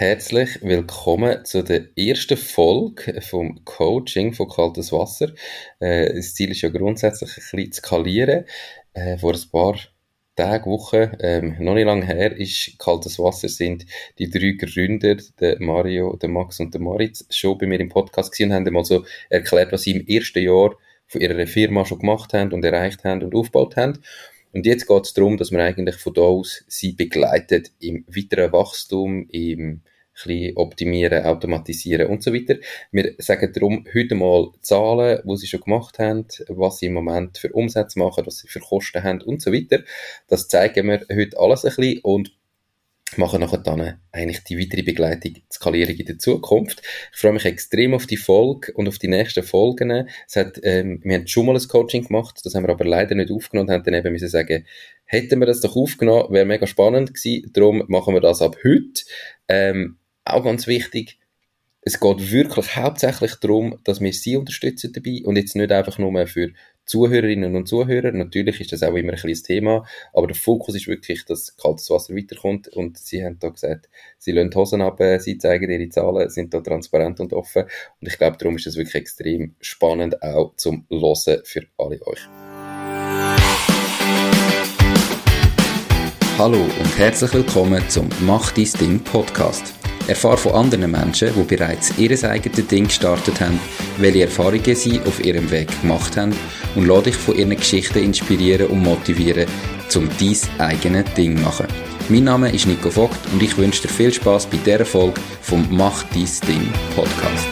herzlich willkommen zu der ersten Folge vom Coaching von Kaltes Wasser. Äh, das Ziel ist ja grundsätzlich ein bisschen zu skalieren. Äh, vor ein paar Tagen, Wochen, ähm, noch nicht lange her, ist Kaltes Wasser, sind die drei Gründer, der Mario, der Max und der Maritz, schon bei mir im Podcast gewesen und haben mal so erklärt, was sie im ersten Jahr von ihrer Firma schon gemacht haben und erreicht haben und aufgebaut haben. Und jetzt geht es darum, dass man eigentlich von da aus sie begleitet im weiteren Wachstum, im bisschen optimieren, automatisieren und so weiter. Wir sagen darum heute mal Zahlen, die sie schon gemacht haben, was sie im Moment für Umsätze machen, was sie für Kosten haben und so weiter. Das zeigen wir heute alles ein bisschen und machen nachher dann eigentlich die weitere Begleitung, die Skalierung in der Zukunft. Ich freue mich extrem auf die Folge und auf die nächsten Folgen. Es hat, ähm, wir haben schon mal ein Coaching gemacht, das haben wir aber leider nicht aufgenommen und haben dann eben müssen sagen, hätten wir das doch aufgenommen, wäre mega spannend gewesen, darum machen wir das ab heute. Ähm, auch ganz wichtig, es geht wirklich hauptsächlich darum, dass wir sie unterstützen dabei und jetzt nicht einfach nur für Zuhörerinnen und Zuhörer. Natürlich ist das auch immer ein kleines Thema, aber der Fokus ist wirklich, dass kaltes Wasser weiterkommt und sie haben da gesagt, sie lassen die Hosen ab, äh, sie zeigen ihre Zahlen, sind da transparent und offen und ich glaube, darum ist das wirklich extrem spannend auch zum Hören für alle euch. Hallo und herzlich willkommen zum Mach dein Ding Podcast. Erfahre von anderen Menschen, die bereits ihr eigenes Ding gestartet haben, welche Erfahrungen sie auf ihrem Weg gemacht haben und lade dich von ihren Geschichten inspirieren und motivieren, um dein eigenes Ding zu machen. Mein Name ist Nico Vogt und ich wünsche dir viel Spaß bei dieser Folge vom Mach dein Ding Podcast.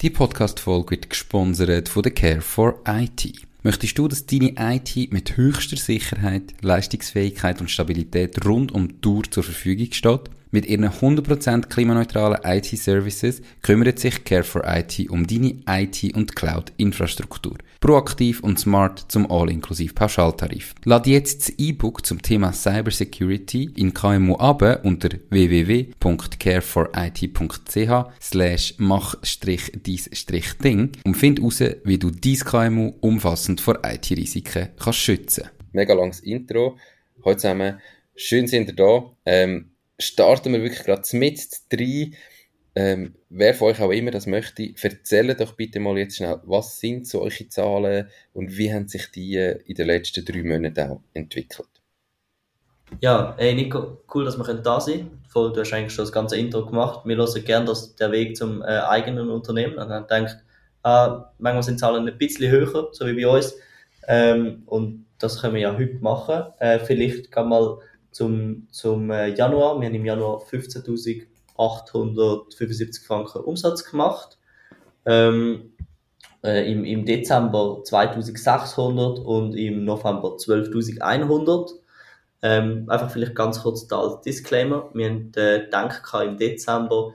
Die Podcast-Folge wird gesponsert von der Care for IT. Möchtest du, dass deine IT mit höchster Sicherheit, Leistungsfähigkeit und Stabilität rund um die Tour zur Verfügung steht? Mit ihren 100% klimaneutralen IT-Services kümmert sich Care4IT um deine IT- und Cloud-Infrastruktur. Proaktiv und smart zum All-inklusiv Pauschaltarif. Lad jetzt das E-Book zum Thema Cybersecurity in KMU ab unter www.care4it.ch slash mach-dies-ding und find heraus, wie du dein KMU umfassend vor IT-Risiken kannst schützen. Mega langes Intro. Heute zusammen. Schön sind ihr da. Ähm, starten wir wirklich gerade mit drei. Ähm, wer von euch auch immer das möchte, erzählt doch bitte mal jetzt schnell, was sind so eure Zahlen und wie haben sich die in den letzten drei Monaten auch entwickelt? Ja, hey Nico, cool, dass wir da sind können. Du hast eigentlich schon das ganze Intro gemacht. Wir hören gerne dass der Weg zum äh, eigenen Unternehmen. Und dann denkt, äh, manchmal sind Zahlen ein bisschen höher, so wie bei uns. Ähm, und das können wir ja heute machen. Äh, vielleicht kann mal zum, zum äh, Januar. Wir haben im Januar 15.875 Franken Umsatz gemacht. Ähm, äh, im, Im Dezember 2600 und im November 12.100. Ähm, einfach vielleicht ganz kurz als Disclaimer. Wir haben äh, gedacht im Dezember,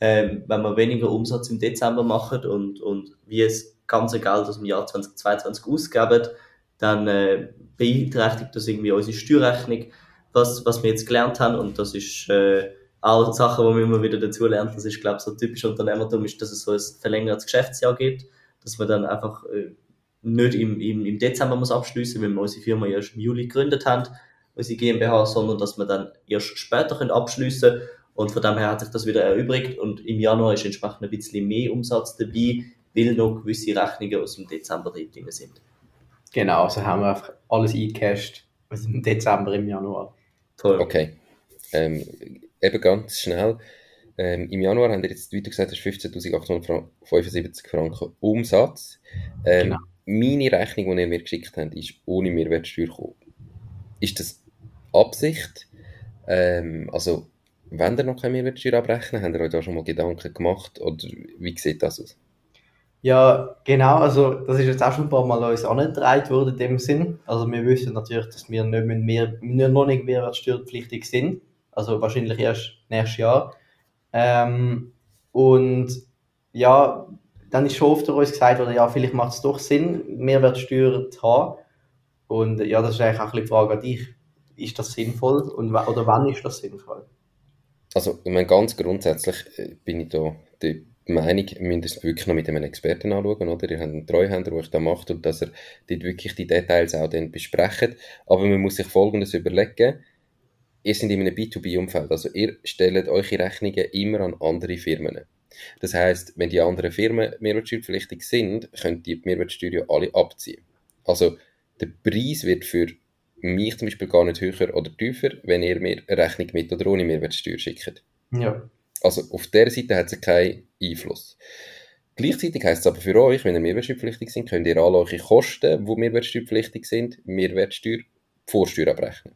ähm, wenn wir weniger Umsatz im Dezember machen und, und wie es ganze Geld aus dem Jahr 2022 ausgeben, dann äh, beeinträchtigt das irgendwie unsere Steuerrechnung was, was wir jetzt gelernt haben. Und das ist äh, auch Sachen, die man immer wieder dazu lernt. Das ist, glaube ich, so typisch Unternehmertum, ist, dass es so ein verlängertes Geschäftsjahr gibt, dass man dann einfach äh, nicht im, im, im Dezember muss abschließen, wenn wir unsere Firma erst im Juli gegründet haben, unsere GmbH, sondern dass wir dann erst später können abschließen und von dem her hat sich das wieder erübrigt und im Januar ist entsprechend ein bisschen mehr Umsatz dabei, weil noch gewisse Rechnungen aus dem Dezember drin sind. Genau, also haben wir einfach alles eingecashed aus dem Dezember im Januar. Voll. Okay. Ähm, eben ganz schnell. Ähm, Im Januar haben wir jetzt, wie du gesagt hast, 15.875 Franken Umsatz. Ähm, genau. Meine Rechnung, die ihr mir geschickt habt, ist ohne Mehrwertsteuer gekommen. Ist das Absicht? Ähm, also, wenn ihr noch keine Mehrwertsteuer abrechnen, habt ihr euch da schon mal Gedanken gemacht? Oder wie sieht das aus? Ja, genau, also das ist jetzt auch schon ein paar Mal uns angetragen worden in dem Sinn. Also wir wissen natürlich, dass wir nicht mehr, mehr noch nicht mehrwertsteuerpflichtig sind. Also wahrscheinlich erst nächstes Jahr. Ähm, und ja, dann ist schon oft uns gesagt worden, ja, vielleicht macht es doch Sinn, Mehrwertsteuer zu haben. Und ja, das ist eigentlich auch ein bisschen die Frage an dich. Ist das sinnvoll und, oder wann ist das sinnvoll? Also, ich meine, ganz grundsätzlich äh, bin ich da Meinung, es wirklich noch mit einem Experten anschauen, oder? Ihr habt einen Treuhänder, der euch da macht und dass er dort wirklich die Details auch dann besprecht. Aber man muss sich Folgendes überlegen. ihr seid in einem B2B-Umfeld, also ihr stellt eure Rechnungen immer an andere Firmen. Das heißt, wenn die anderen Firmen mehrwertsteuerpflichtig sind, könnt die Mehrwertsteuer ja alle abziehen. Also der Preis wird für mich zum Beispiel gar nicht höher oder tiefer, wenn ihr mir eine Rechnung mit oder ohne Mehrwertsteuer schickt. Ja. Also auf der Seite hat es keinen Einfluss. Gleichzeitig heisst es aber für euch, wenn ihr mehrwertsteuerpflichtig sind, könnt ihr alle eure Kosten, die mehrwertsteuerpflichtig sind, Mehrwertsteuer, Vorsteuer abrechnen.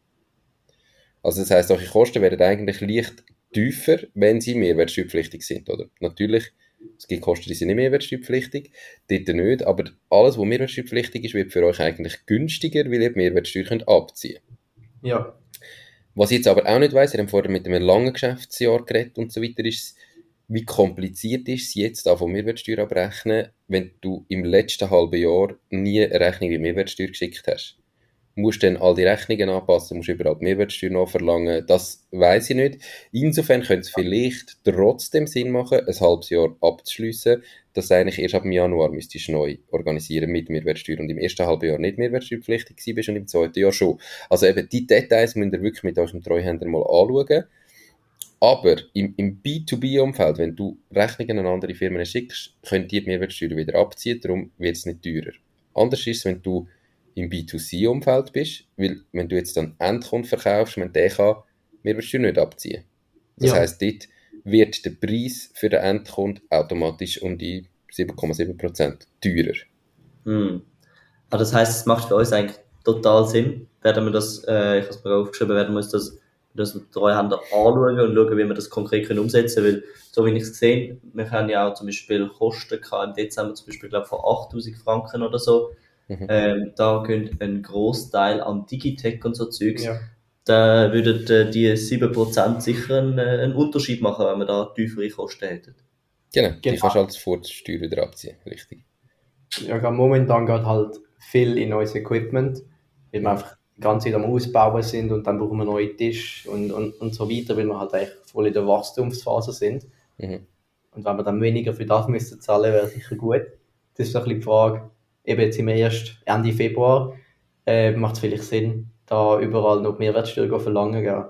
Also das heisst, eure Kosten werden eigentlich leicht tiefer, wenn sie mehrwertsteuerpflichtig sind, oder? Natürlich, es gibt Kosten, die sind nicht mehrwertsteuerpflichtig, dort nicht, aber alles, was mehrwertsteuerpflichtig ist, wird für euch eigentlich günstiger, weil ihr die Mehrwertsteuer könnt abziehen Ja. Was ich jetzt aber auch nicht weiss, wir haben vorher mit einem langen Geschäftsjahr geredet und so weiter, ist wie kompliziert ist es jetzt, von Mehrwertsteuer abrechnen, wenn du im letzten halben Jahr nie eine Rechnung wie Mehrwertsteuer geschickt hast? Musst dann all die Rechnungen anpassen, musst überall die Mehrwertsteuer nachverlangen, das weiß ich nicht. Insofern könnte es vielleicht trotzdem Sinn machen, ein halbes Jahr abzuschliessen, dass eigentlich erst ab Januar müsstest du neu organisieren mit Mehrwertsteuer und im ersten halben Jahr nicht mehrwertsteuerpflichtig bist und im zweiten Jahr schon. Also eben die Details müsst ihr wirklich mit eurem Treuhänder mal anschauen. Aber im, im B2B-Umfeld, wenn du Rechnungen an andere Firmen schickst, können die die Mehrwertsteuer wieder abziehen, darum wird es nicht teurer. Anders ist es, wenn du im B2C-Umfeld bist, weil wenn du jetzt dann Endkunden verkaufst, wenn der kann Mehrwertsteuer nicht abziehen. Das Ja. heisst, dort wird der Preis für den Endkunden automatisch um die 7,7% teurer. Hm. Aber das heißt, es macht für uns eigentlich total Sinn. Werden wir das, äh, ich habe es mir aufgeschrieben, werden wir uns das, das mit Treuhänder anschauen und schauen, wie wir das konkret können umsetzen können. Weil, so wie ich es gesehen wir haben ja auch zum Beispiel Kosten gehabt, im Dezember zum Beispiel, glaube von 8000 Franken oder so. Mhm. Ähm, da gehört ein Großteil an Digitech und so Zeugs. Ja. Da würden äh, die 7% sicher einen, äh, einen Unterschied machen, wenn wir da tiefere Kosten hätten. Genau, die Genau. kannst du als Vorsteuer wieder abziehen, richtig. ja, gerade momentan geht halt viel in neues Equipment, weil wir einfach die ganze Zeit am Ausbauen sind und dann brauchen wir neue Tische und, und, und so weiter, weil wir halt eigentlich voll in der Wachstumsphase sind. Mhm. Und wenn wir dann weniger für das müssen zahlen, wäre sicher gut. Das ist so ein bisschen die Frage, eben jetzt sind wir erst Ende Februar, äh, macht es vielleicht Sinn, da überall noch Mehrwertsteuer verlangen, gell?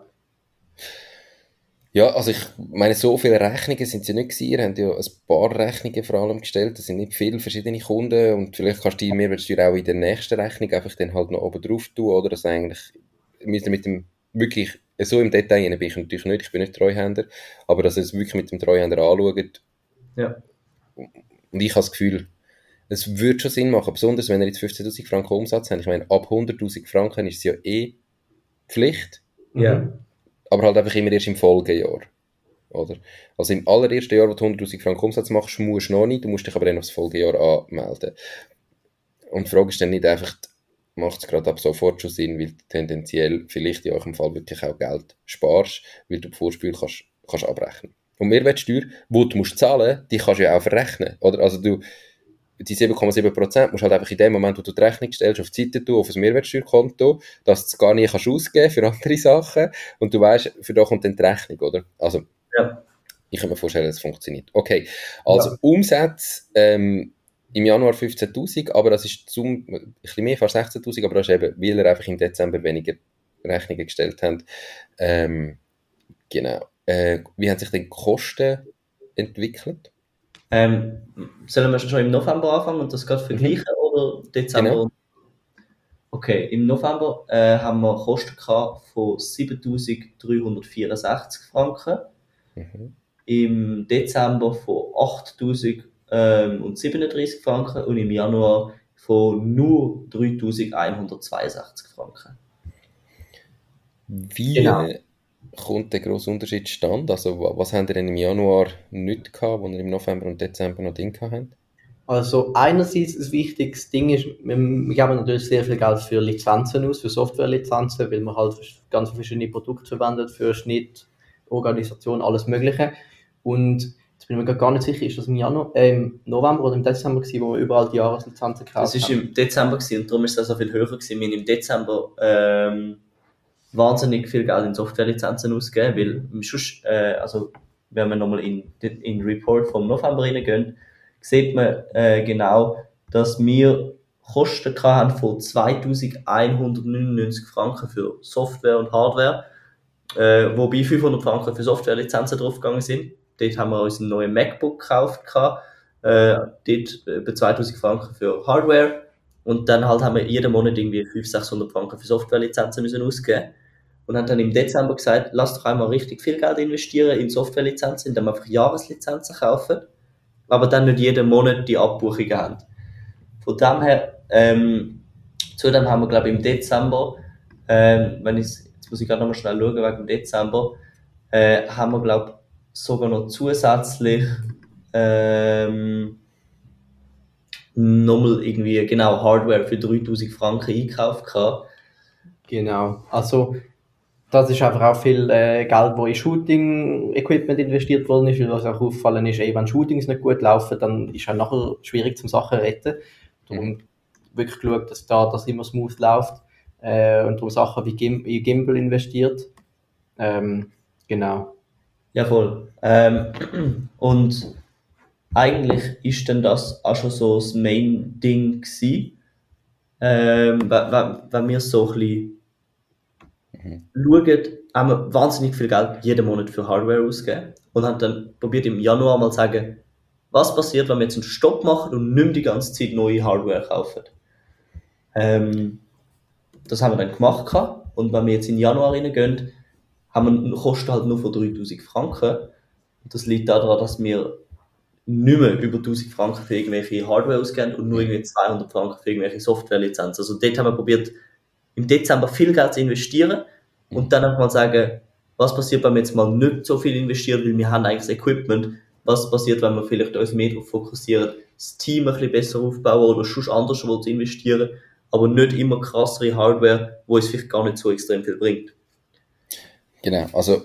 Ja, also ich meine, so viele Rechnungen sind es ja nicht gewesen. Ihr habt ja ein paar Rechnungen vor allem gestellt. Das sind nicht viele verschiedene Kunden und vielleicht kannst du die Mehrwertsteuer auch in der nächsten Rechnung einfach dann halt noch oben drauf tun, oder? Das eigentlich, müsst ihr mit dem, wirklich, so im Detail bin ich natürlich nicht, ich bin nicht Treuhänder, aber dass ihr es wirklich mit dem Treuhänder anschaut. Ja. Und ich habe das Gefühl, es würde schon Sinn machen, besonders wenn ihr jetzt 15'000 Franken Umsatz habt. Ich meine, ab 100'000 Franken ist es ja eh Pflicht. Ja. aber halt einfach immer erst im Folgejahr. Oder? Also im allerersten Jahr, wo du 100'000 Franken Umsatz machst, musst du noch nicht, du musst dich aber dann aufs Folgejahr anmelden. Und die Frage ist dann nicht einfach, macht es gerade ab sofort schon Sinn, weil du tendenziell vielleicht in eurem Fall wirklich auch Geld sparst, weil du die Vorspiel kannst, kannst abrechnen. Und Mehrwertsteuer, die du musst zahlen, die kannst du ja auch verrechnen. Oder? Also du, die 7,7% musst halt einfach in dem Moment, wo du die Rechnung stellst, auf die Seite tun, auf ein Mehrwertsteuerkonto, dass du es gar nicht kannst ausgeben für andere Sachen und du weißt, für da kommt dann die Rechnung, oder? Also, Ja. ich kann mir vorstellen, dass es funktioniert. Okay, also Umsatz ähm, im Januar 15'000, aber das ist zum, ein bisschen mehr, fast 16'000, aber das ist eben, weil er einfach im Dezember weniger Rechnungen gestellt hat. Ähm, genau. Äh, wie haben sich denn die Kosten entwickelt? Ähm, sollen wir schon im November anfangen und das gerade vergleichen oder Dezember? Genau. Okay, im November äh, haben wir Kosten gehabt von 7.364 Franken, Mhm. im Dezember von 8.037 Franken und im Januar von nur 3.162 Franken. Wie Genau. Kommt der grosse Unterschied zustande? Also, wa- was habt ihr denn im Januar nicht gehabt, wo ihr im November und Dezember noch drin gehabt habt? Also einerseits ein wichtiges Ding ist, wir, wir geben natürlich sehr viel Geld für Lizenzen aus, für Softwarelizenzen, weil man halt ganz verschiedene Produkte verwendet, für Schnitt, Organisation, alles mögliche. Und jetzt bin ich mir gar nicht sicher, ist das im Januar, äh, im November oder im Dezember gewesen, wo wir überall die Jahreslizenzen gekauft Das ist haben? im Dezember gewesen, und darum ist es auch so viel höher gewesen. Wir haben im Dezember ähm, wahnsinnig viel Geld in Softwarelizenzen ausgegeben, weil im Schuss, äh, also wenn wir nochmal in den Report vom November reingehen, sieht man äh, genau, dass wir Kosten haben von 2199 Franken für Software und Hardware äh, wobei 500 Franken für Softwarelizenzen draufgegangen sind. Dort haben wir uns einen neuen MacBook gekauft, äh, dort über 2000 Franken für Hardware und dann halt haben wir jeden Monat irgendwie 500, 600 Franken für Softwarelizenzen müssen ausgeben und haben dann im Dezember gesagt, lass doch einmal richtig viel Geld investieren in Softwarelizenzen, indem wir einfach Jahreslizenzen kaufen, aber dann nicht jeden Monat die Abbuchungen haben. Von dem her, ähm, zudem haben wir, glaube ich, im Dezember, ähm, wenn ich, jetzt muss ich gerade nochmal schnell schauen, wegen dem Dezember, äh, haben wir, glaube ich, sogar noch zusätzlich ähm, nochmal irgendwie, genau, Hardware für 3000 Franken einkauft gehabt. Genau, also das ist einfach auch viel äh, Geld, wo in Shooting-Equipment investiert worden ist, weil was auch auffallen ist, ey, wenn Shootings nicht gut laufen, dann ist es nachher schwierig zum Sachen retten. Darum mhm. wirklich geschaut, dass da das immer smooth läuft äh, und darum Sachen wie Gim in Gimbal investiert. Ähm, genau. Ja, voll. Ähm, und eigentlich ist dann das auch schon so das Main-Ding gewesen, ähm, wenn, wenn wir so ein bisschen mhm. schauen, haben wir wahnsinnig viel Geld jeden Monat für Hardware ausgeben und haben dann probiert im Januar mal zu sagen, was passiert, wenn wir jetzt einen Stopp machen und nicht mehr die ganze Zeit neue Hardware kaufen. Ähm, das haben wir dann gemacht und wenn wir jetzt in Januar reingehen, haben wir Kosten halt nur von 3000 Franken. Und das liegt daran, dass wir nicht mehr über 1000 Franken für irgendwelche Hardware ausgeben und nur irgendwie 200 Franken für irgendwelche Softwarelizenzen. Also dort haben wir probiert, im Dezember viel Geld zu investieren und dann einfach mal sagen, was passiert, wenn wir jetzt mal nicht so viel investieren, weil wir haben eigentlich das Equipment, was passiert, wenn wir vielleicht uns mehr darauf fokussieren, das Team ein bisschen besser aufbauen oder schon anders zu investieren, aber nicht immer krassere Hardware, wo es vielleicht gar nicht so extrem viel bringt. Genau, also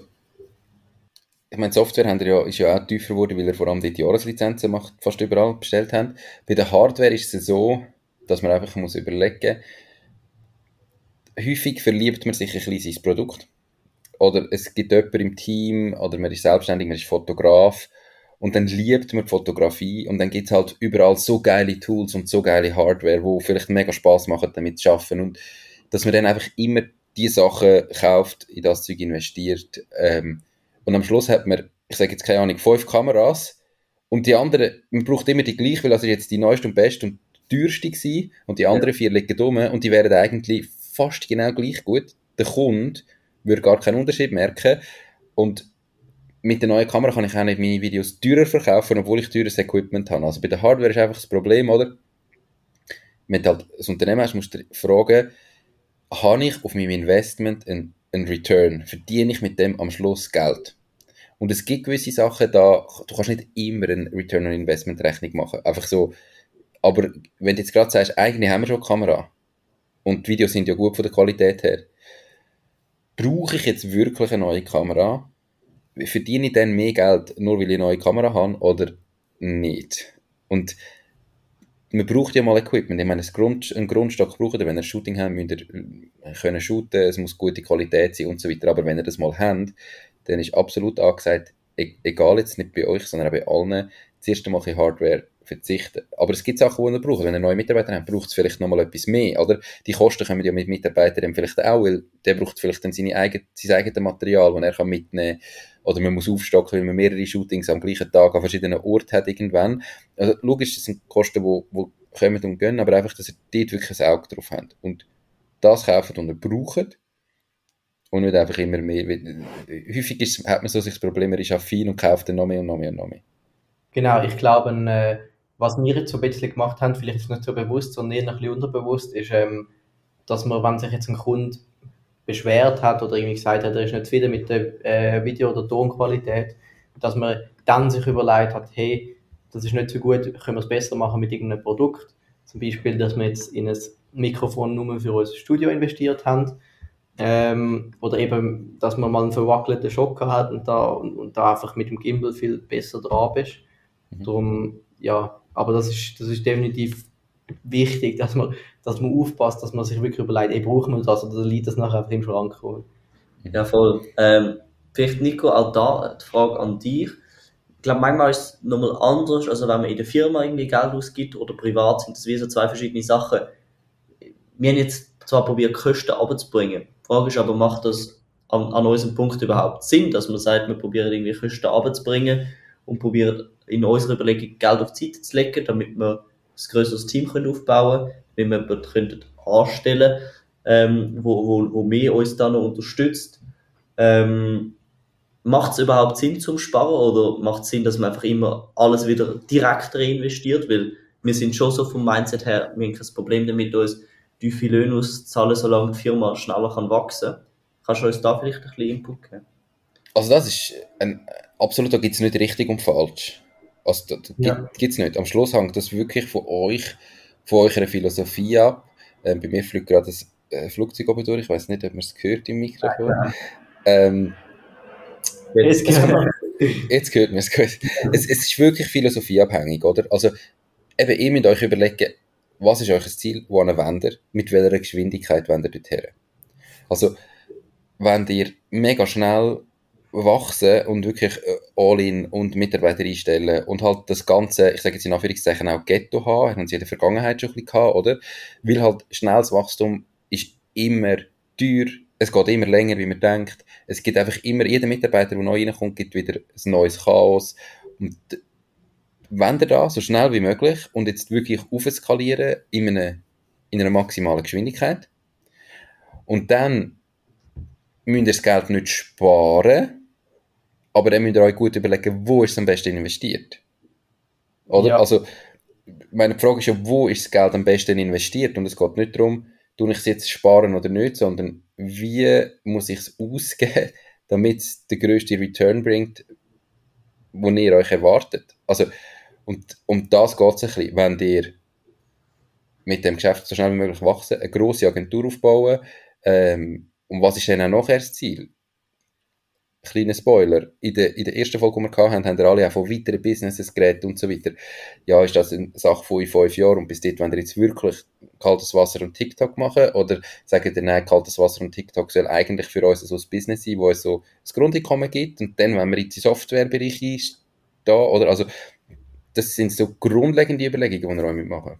ich meine, Software ja, ist ja auch tiefer geworden, weil er vor allem die Jahreslizenzen macht, fast überall bestellt haben. Bei der Hardware ist es so, dass man einfach muss überlegen häufig verliebt man sich ein bisschen ins Produkt. Oder es gibt jemanden im Team, oder man ist selbstständig, man ist Fotograf, und dann liebt man die Fotografie, und dann gibt es halt überall so geile Tools und so geile Hardware, wo vielleicht mega Spaß machen, damit zu arbeiten. Und dass man dann einfach immer die Sachen kauft, in das Zeug investiert, ähm, und am Schluss hat man, ich sage jetzt keine Ahnung, fünf Kameras und die anderen, man braucht immer die gleiche, weil das ist jetzt die neueste und beste und teuerste gewesen und die anderen ja. vier liegen dumm und die wären eigentlich fast genau gleich gut. Der Kunde würde gar keinen Unterschied merken und mit der neuen Kamera kann ich auch nicht meine Videos teurer verkaufen, obwohl ich teures Equipment habe. Also bei der Hardware ist einfach das Problem, oder? Wenn du halt ein Unternehmen hast, musst du fragen, habe ich auf meinem Investment einen ein Return? Verdiene ich mit dem am Schluss Geld? Und es gibt gewisse Sachen, da du kannst nicht immer eine Return on Investment Rechnung machen. Einfach so. Aber wenn du jetzt gerade sagst, eigentlich haben wir schon eine Kamera und die Videos sind ja gut von der Qualität her, brauche ich jetzt wirklich eine neue Kamera? Verdiene ich dann mehr Geld, nur weil ich eine neue Kamera habe oder nicht? Und man braucht ja mal Equipment. Ich meine, ein Grund, Grundstock braucht ihr, wenn ihr Shooting habt, müsst ihr äh, können shooten, es muss gute Qualität sein und so weiter. Aber wenn ihr das mal habt, dann ist absolut angesagt, e-, egal jetzt nicht bei euch, sondern auch bei allen, das erste Mal ein Hardware verzichten. Aber es gibt Sachen, die ihr braucht. Wenn ihr neue Mitarbeiter habt, braucht es vielleicht nochmal etwas mehr, oder? Die Kosten kommen ja mit Mitarbeitern vielleicht auch, weil der braucht vielleicht dann seine eigene, sein eigenes Material, das er kann mitnehmen kann oder man muss aufstocken, weil man mehrere Shootings am gleichen Tag an verschiedenen Orten hat irgendwann. Also logisch, das sind Kosten, die, die kommen und gehen, aber einfach, dass ihr dort wirklich ein Auge drauf habt und das kaufen und ihr braucht und nicht einfach immer mehr. Häufig ist, hat man so sich das Problem, man ist affin und kauft dann noch mehr und noch mehr und noch mehr. Genau, ich glaube, äh, was wir jetzt so ein bisschen gemacht haben, vielleicht ist es nicht so bewusst, sondern eher ein bisschen unterbewusst, ist, ähm, dass man, wenn sich jetzt ein Kunde beschwert hat oder irgendwie gesagt hat, er ist nicht zufrieden mit der äh, Video- oder Tonqualität, dass man dann sich überlegt hat, hey, das ist nicht so gut, können wir es besser machen mit irgendeinem Produkt. Zum Beispiel, dass wir jetzt in ein Mikrofon nur für unser Studio investiert haben. Ähm, oder eben, dass man mal einen verwackelten Schocker hat und da, und, und, da einfach mit dem Gimbal viel besser dran bist. Mhm. Darum, ja, aber das ist, das ist definitiv wichtig, dass man, dass man aufpasst, dass man sich wirklich überlegt, ey, braucht man das oder liegt das nachher einfach im Schrank? Ja, voll. Ähm, vielleicht, Nico, auch da die Frage an dich. Ich glaube, manchmal ist es nochmal anders, also wenn man in der Firma irgendwie Geld ausgibt oder privat, sind das wie so zwei verschiedene Sachen. Wir haben jetzt zwar probiert, Kosten abzubringen. Die Frage ist aber, macht das an, an unserem Punkt überhaupt Sinn, dass man sagt, wir probieren irgendwie Kosten runterzubringen und probieren in unserer Überlegung Geld auf die Seite zu legen, damit wir ein größeres Team können aufbauen können, wenn wir jemanden anstellen ähm, wo, wo, wo uns dann noch unterstützt. Ähm, macht es überhaupt Sinn zum Sparen oder macht es Sinn, dass man einfach immer alles wieder direkt reinvestiert? Weil wir sind schon so vom Mindset her, wir haben kein Problem damit, uns tiefe Löhne auszahlen, solange die Firma schneller kann wachsen kann. Kannst du uns da vielleicht ein bisschen Input geben? Also das ist ein, absolut, da gibt es nicht richtig und falsch. Also da, da Ja. gibt es nicht. Am Schluss hängt das wirklich von euch, von eurer Philosophie ab. Ähm, bei mir fliegt gerade das äh, Flugzeug oben durch, ich weiß nicht, ob man es hört im Mikrofon. Ähm, Es geht. Jetzt hört man es gut. Es, es ist wirklich philosophieabhängig, oder? Also, eben, ihr müsst euch überlegen, was ist euer Ziel, wo wendet ihr, mit welcher Geschwindigkeit wendet ihr dorthin. Also, wenn ihr mega schnell wachsen und wirklich äh, All-in und Mitarbeiter einstellen und halt das Ganze, ich sage jetzt in Anführungszeichen auch Ghetto haben, haben sie in der Vergangenheit schon ein bisschen gehabt, oder? Weil halt schnelles Wachstum ist immer teuer, es geht immer länger, wie man denkt. Es gibt einfach immer, jeder Mitarbeiter, der neu reinkommt, gibt wieder ein neues Chaos. Und wenn ihr da so schnell wie möglich und jetzt wirklich aufskalieren in einer, in einer maximalen Geschwindigkeit und dann müsst ihr das Geld nicht sparen, aber dann müsst ihr euch gut überlegen, wo ist es am besten investiert. Oder? Ja. Also, meine Frage ist ja, wo ist das Geld am besten investiert? Und es geht nicht darum, tue ich es jetzt sparen oder nicht, sondern wie muss ich es ausgeben, damit es den grössten Return bringt, den ihr euch erwartet. Also, und um das geht es ein bisschen. Wenn ihr mit dem Geschäft so schnell wie möglich wachsen, eine grosse Agentur aufbauen, ähm, und was ist dann auch nachher das Ziel? Kleiner Spoiler, in der, in der ersten Folge, die wir hatten, haben wir alle auch von weiteren Businesses geredet und so weiter. Ja, ist das eine Sache von fünf Jahren und bis dort, wenn ihr jetzt wirklich kaltes Wasser und TikTok machen oder sagen ihr, nein, kaltes Wasser und TikTok soll eigentlich für uns so ein Business sein, wo es so das Grundeinkommen gibt und dann, wenn wir in den Softwarebereich einstehen, oder, also, das sind so grundlegende Überlegungen, die ihr euch machen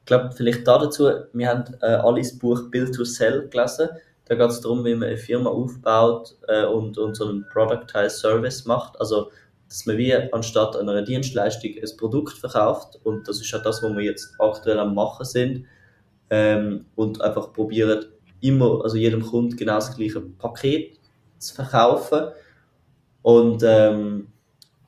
Ich glaube, vielleicht da dazu, wir haben äh, alle das Buch Build to Sell gelesen. Da geht es darum, wie man eine Firma aufbaut äh, und, und so einen Productized Service macht. Also, dass man wie anstatt einer Dienstleistung ein Produkt verkauft. Und das ist ja das, was wir jetzt aktuell am Machen sind. Ähm, und einfach probieren, immer, also jedem Kunden genau das gleiche Paket zu verkaufen. Und ähm,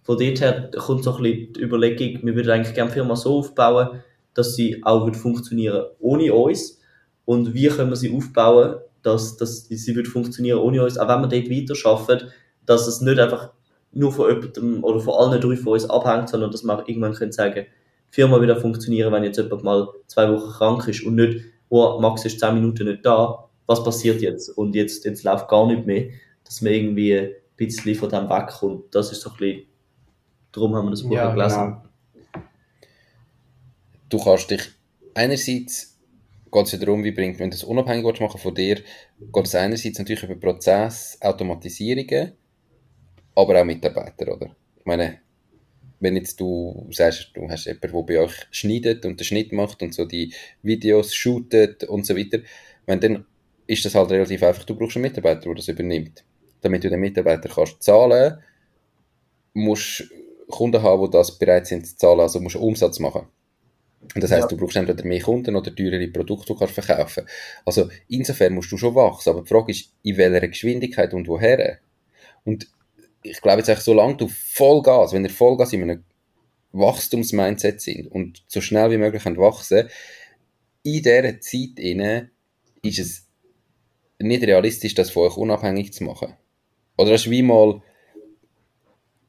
von dort her kommt so ein bisschen die Überlegung, wir würden eigentlich gerne die Firma so aufbauen, dass sie auch wird funktionieren ohne uns. Und wie können wir sie aufbauen, dass, dass sie wird funktionieren ohne uns, auch wenn wir dort weiterarbeiten, dass es nicht einfach nur von jemandem oder von allen drei von uns abhängt, sondern dass wir irgendwann können sagen, die Firma wieder funktionieren, wenn jetzt jemand mal zwei Wochen krank ist und nicht, oh, Max ist zehn Minuten nicht da, was passiert jetzt? Und jetzt, jetzt läuft gar nicht mehr, dass man irgendwie ein bisschen von dem wegkommt. Das ist so ein bisschen, darum haben wir das Buch Ja, gelesen. genau. du kannst dich einerseits geht es ja darum, wie bringt, du das unabhängig willst machen von dir, geht es einerseits natürlich über Prozess, Automatisierungen, aber auch Mitarbeiter, oder? Ich meine, wenn jetzt du sagst, du hast jemanden, der bei euch schneidet und den Schnitt macht und so die Videos shootet und so weiter, wenn dann ist das halt relativ einfach, du brauchst einen Mitarbeiter, der das übernimmt. Damit du den Mitarbeiter kannst zahlen, musst Kunden haben, die das bereit sind zu zahlen, also musst du Umsatz machen. Das heißt, Ja. du brauchst entweder mehr Kunden oder teurere Produkte, die du kannst verkaufen. Also insofern musst du schon wachsen, aber die Frage ist, in welcher Geschwindigkeit und woher? Und ich glaube jetzt eigentlich, solange du Vollgas, wenn ihr Vollgas in einem Wachstumsmindset sind und so schnell wie möglich wachsen, in dieser Zeit inne ist es nicht realistisch, das von euch unabhängig zu machen. Oder das ist wie mal,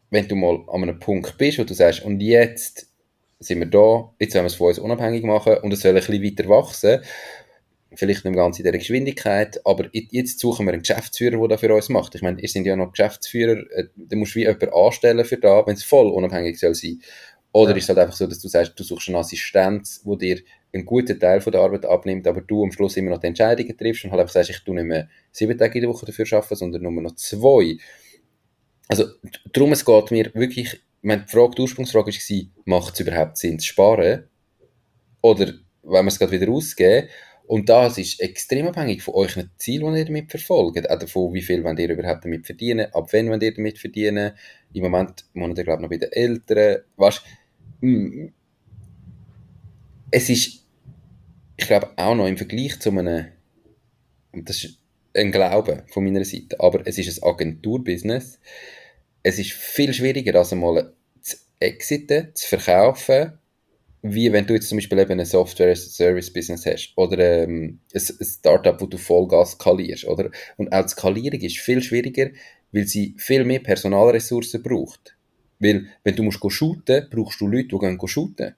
wenn du mal an einem Punkt bist, wo du sagst, und jetzt sind wir da, jetzt wollen wir es von uns unabhängig machen und es soll ein bisschen weiter wachsen, vielleicht nicht ganz in dieser Geschwindigkeit, aber jetzt suchen wir einen Geschäftsführer, der das für uns macht. Ich meine, ihr sind ja noch Geschäftsführer, äh, da musst du wie jemanden anstellen für da, wenn es voll unabhängig soll sein. Oder Ja. ist es halt einfach so, dass du sagst, du suchst einen Assistenz, wo dir einen guten Teil von der Arbeit abnimmt, aber du am Schluss immer noch die Entscheidungen triffst und halt einfach sagst, ich tue nicht mehr sieben Tage in der Woche dafür arbeiten, sondern nur noch zwei. Also, darum, es geht mir wirklich, ich meine, Frage, die Ursprungsfrage war, macht es überhaupt Sinn zu sparen? Oder wenn wir es gerade wieder ausgeben? Und das ist extrem abhängig von euren Zielen, die ihr damit verfolgt. Auch davon, wie viel wollt ihr überhaupt damit verdienen, ab wann wollt ihr damit verdienen. Im Moment wohnt ihr, glaube ich, noch bei den Eltern. Weißt, mm, es ist, ich glaube, auch noch im Vergleich zu einem, und das ist ein Glaube von meiner Seite, aber es ist ein Agenturbusiness. Es ist viel schwieriger, als einmal zu exiten, zu verkaufen, wie wenn du jetzt zum Beispiel eben ein Software-Service-Business hast oder ähm, ein, ein Startup, wo du Vollgas skalierst, oder? Und auch die Skalierung ist viel schwieriger, weil sie viel mehr Personalressourcen braucht. Weil, wenn du musst shooten, brauchst du Leute, die gehen shooten.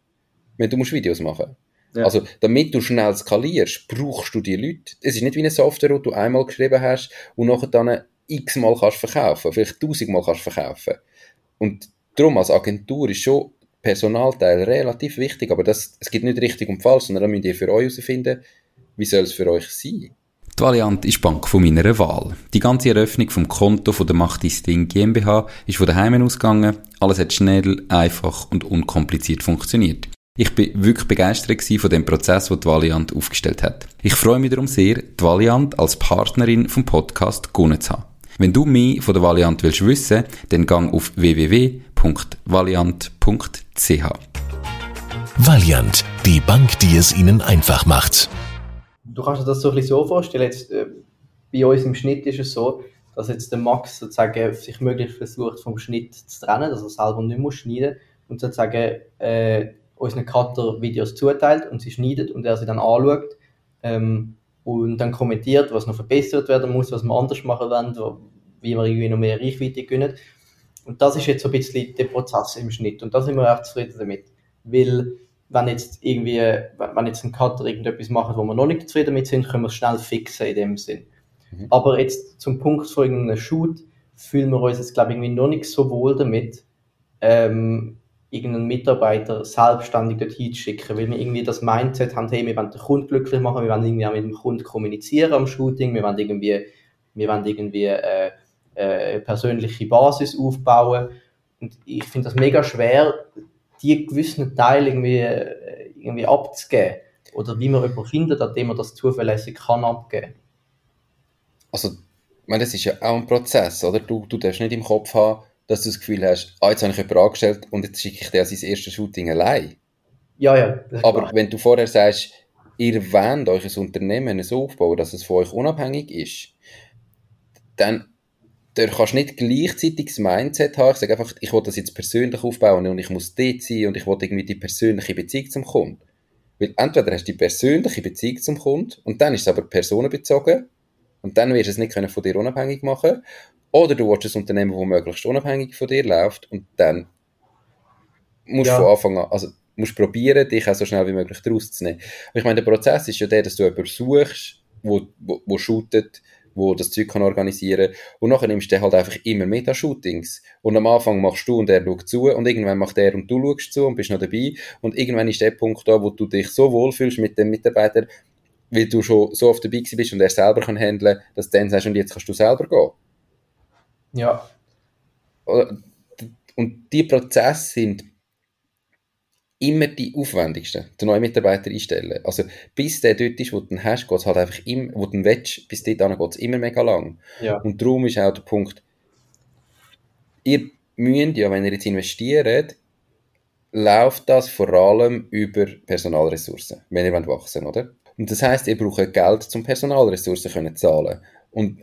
Wenn du musst Videos machen. Ja. Also, damit du schnell skalierst, brauchst du die Leute. Es ist nicht wie eine Software, die du einmal geschrieben hast und nachher dann x-mal kannst verkaufen, vielleicht tausendmal kannst verkaufen. Und darum als Agentur ist schon Personalteil relativ wichtig, aber das, es gibt nicht richtig und falsch, sondern da müsst ihr für euch herausfinden, wie soll es für euch sein. Die Valiant ist die Bank von meiner Wahl. Die ganze Eröffnung vom Konto von der Macht Ding GmbH ist von daheim ausgegangen. Alles hat schnell, einfach und unkompliziert funktioniert. Ich bin wirklich begeistert von dem Prozess, den die Valiant aufgestellt hat. Ich freue mich darum sehr, die Valiant als Partnerin vom Podcast gewonnen zu haben. Wenn du mehr von der Valiant willst wissen, dann gang auf www.valiant.ch. Valiant, die Bank, die es Ihnen einfach macht. Du kannst dir das so ein bisschen so vorstellen, jetzt, äh, bei uns im Schnitt ist es so, dass jetzt der Max sozusagen sich möglichst versucht vom Schnitt zu trennen, dass er selber nicht muss schneiden und sozusagen äh, unseren Cutter Videos zuteilt und sie schneidet und er sie dann anschaut ähm, und dann kommentiert, was noch verbessert werden muss, was wir anders machen wollen, wie wir irgendwie noch mehr Reichweite gewinnen. Und das ist jetzt so ein bisschen der Prozess im Schnitt. Und da sind wir auch zufrieden damit. Weil, wenn jetzt irgendwie, wenn jetzt ein Cutter irgendetwas macht, wo wir noch nicht zufrieden damit sind, können wir es schnell fixen in dem Sinn. Mhm. Aber jetzt zum Punkt von irgendeinem Shoot fühlen wir uns jetzt, glaube ich, irgendwie noch nicht so wohl damit, ähm, irgendeinen Mitarbeiter selbstständig dorthin zu schicken, weil wir irgendwie das Mindset haben, hey, wir wollen den Kunden glücklich machen, wir wollen irgendwie auch mit dem Kunden kommunizieren am Shooting, wir wollen irgendwie, wir wollen irgendwie äh, äh, persönliche Basis aufbauen und ich finde das mega schwer, die gewissen Teile irgendwie, äh, irgendwie abzugeben oder wie man jemanden findet, an dem man das zuverlässig kann abgeben. Also, ich meine, das ist ja auch ein Prozess, oder? Du, du darfst nicht im Kopf haben, dass du das Gefühl hast, ah, jetzt habe ich jemanden angestellt und jetzt schicke ich dir sein erstes Shooting allein. Ja, ja. Aber klar. wenn du vorher sagst, ihr wollt euch ein Unternehmen so aufbauen, dass es von euch unabhängig ist, dann du kannst nicht gleichzeitig das Mindset haben, ich sage einfach, ich will das jetzt persönlich aufbauen und ich muss dort sein und ich will irgendwie die persönliche Beziehung zum Kunden. Weil entweder hast du die persönliche Beziehung zum Kunden und dann ist es aber personenbezogen und dann wirst du es nicht können von dir unabhängig machen oder du willst ein Unternehmen, das möglichst unabhängig von dir läuft und dann musst du ja. von Anfang an, also musst probieren, dich auch so schnell wie möglich daraus zu nehmen. ich meine, der Prozess ist ja der, dass du jemanden suchst, wo, wo, wo shootet, wo das Zeug kann organisieren und nachher nimmst du halt einfach immer Meta-Shootings und am Anfang machst du und er schaut zu und irgendwann macht er und du schaust zu und bist noch dabei und irgendwann ist der Punkt da, wo du dich so wohlfühlst mit dem Mitarbeiter, weil du schon so oft dabei bist und er selber kann handeln, dass du dann sagst, und jetzt kannst du selber gehen. Ja. Und die Prozesse sind immer die aufwendigsten, den neuen Mitarbeiter einstellen. Also, bis der dort ist, wo du den hast, geht es halt einfach immer, wo du den willst, bis dort geht es immer mega lang. Ja. Und darum ist auch der Punkt, ihr müsst ja, wenn ihr jetzt investiert, läuft das vor allem über Personalressourcen, wenn ihr wachsen wollt, oder? Und das heißt, ihr braucht Geld, zum Personalressourcen zu zahlen. Und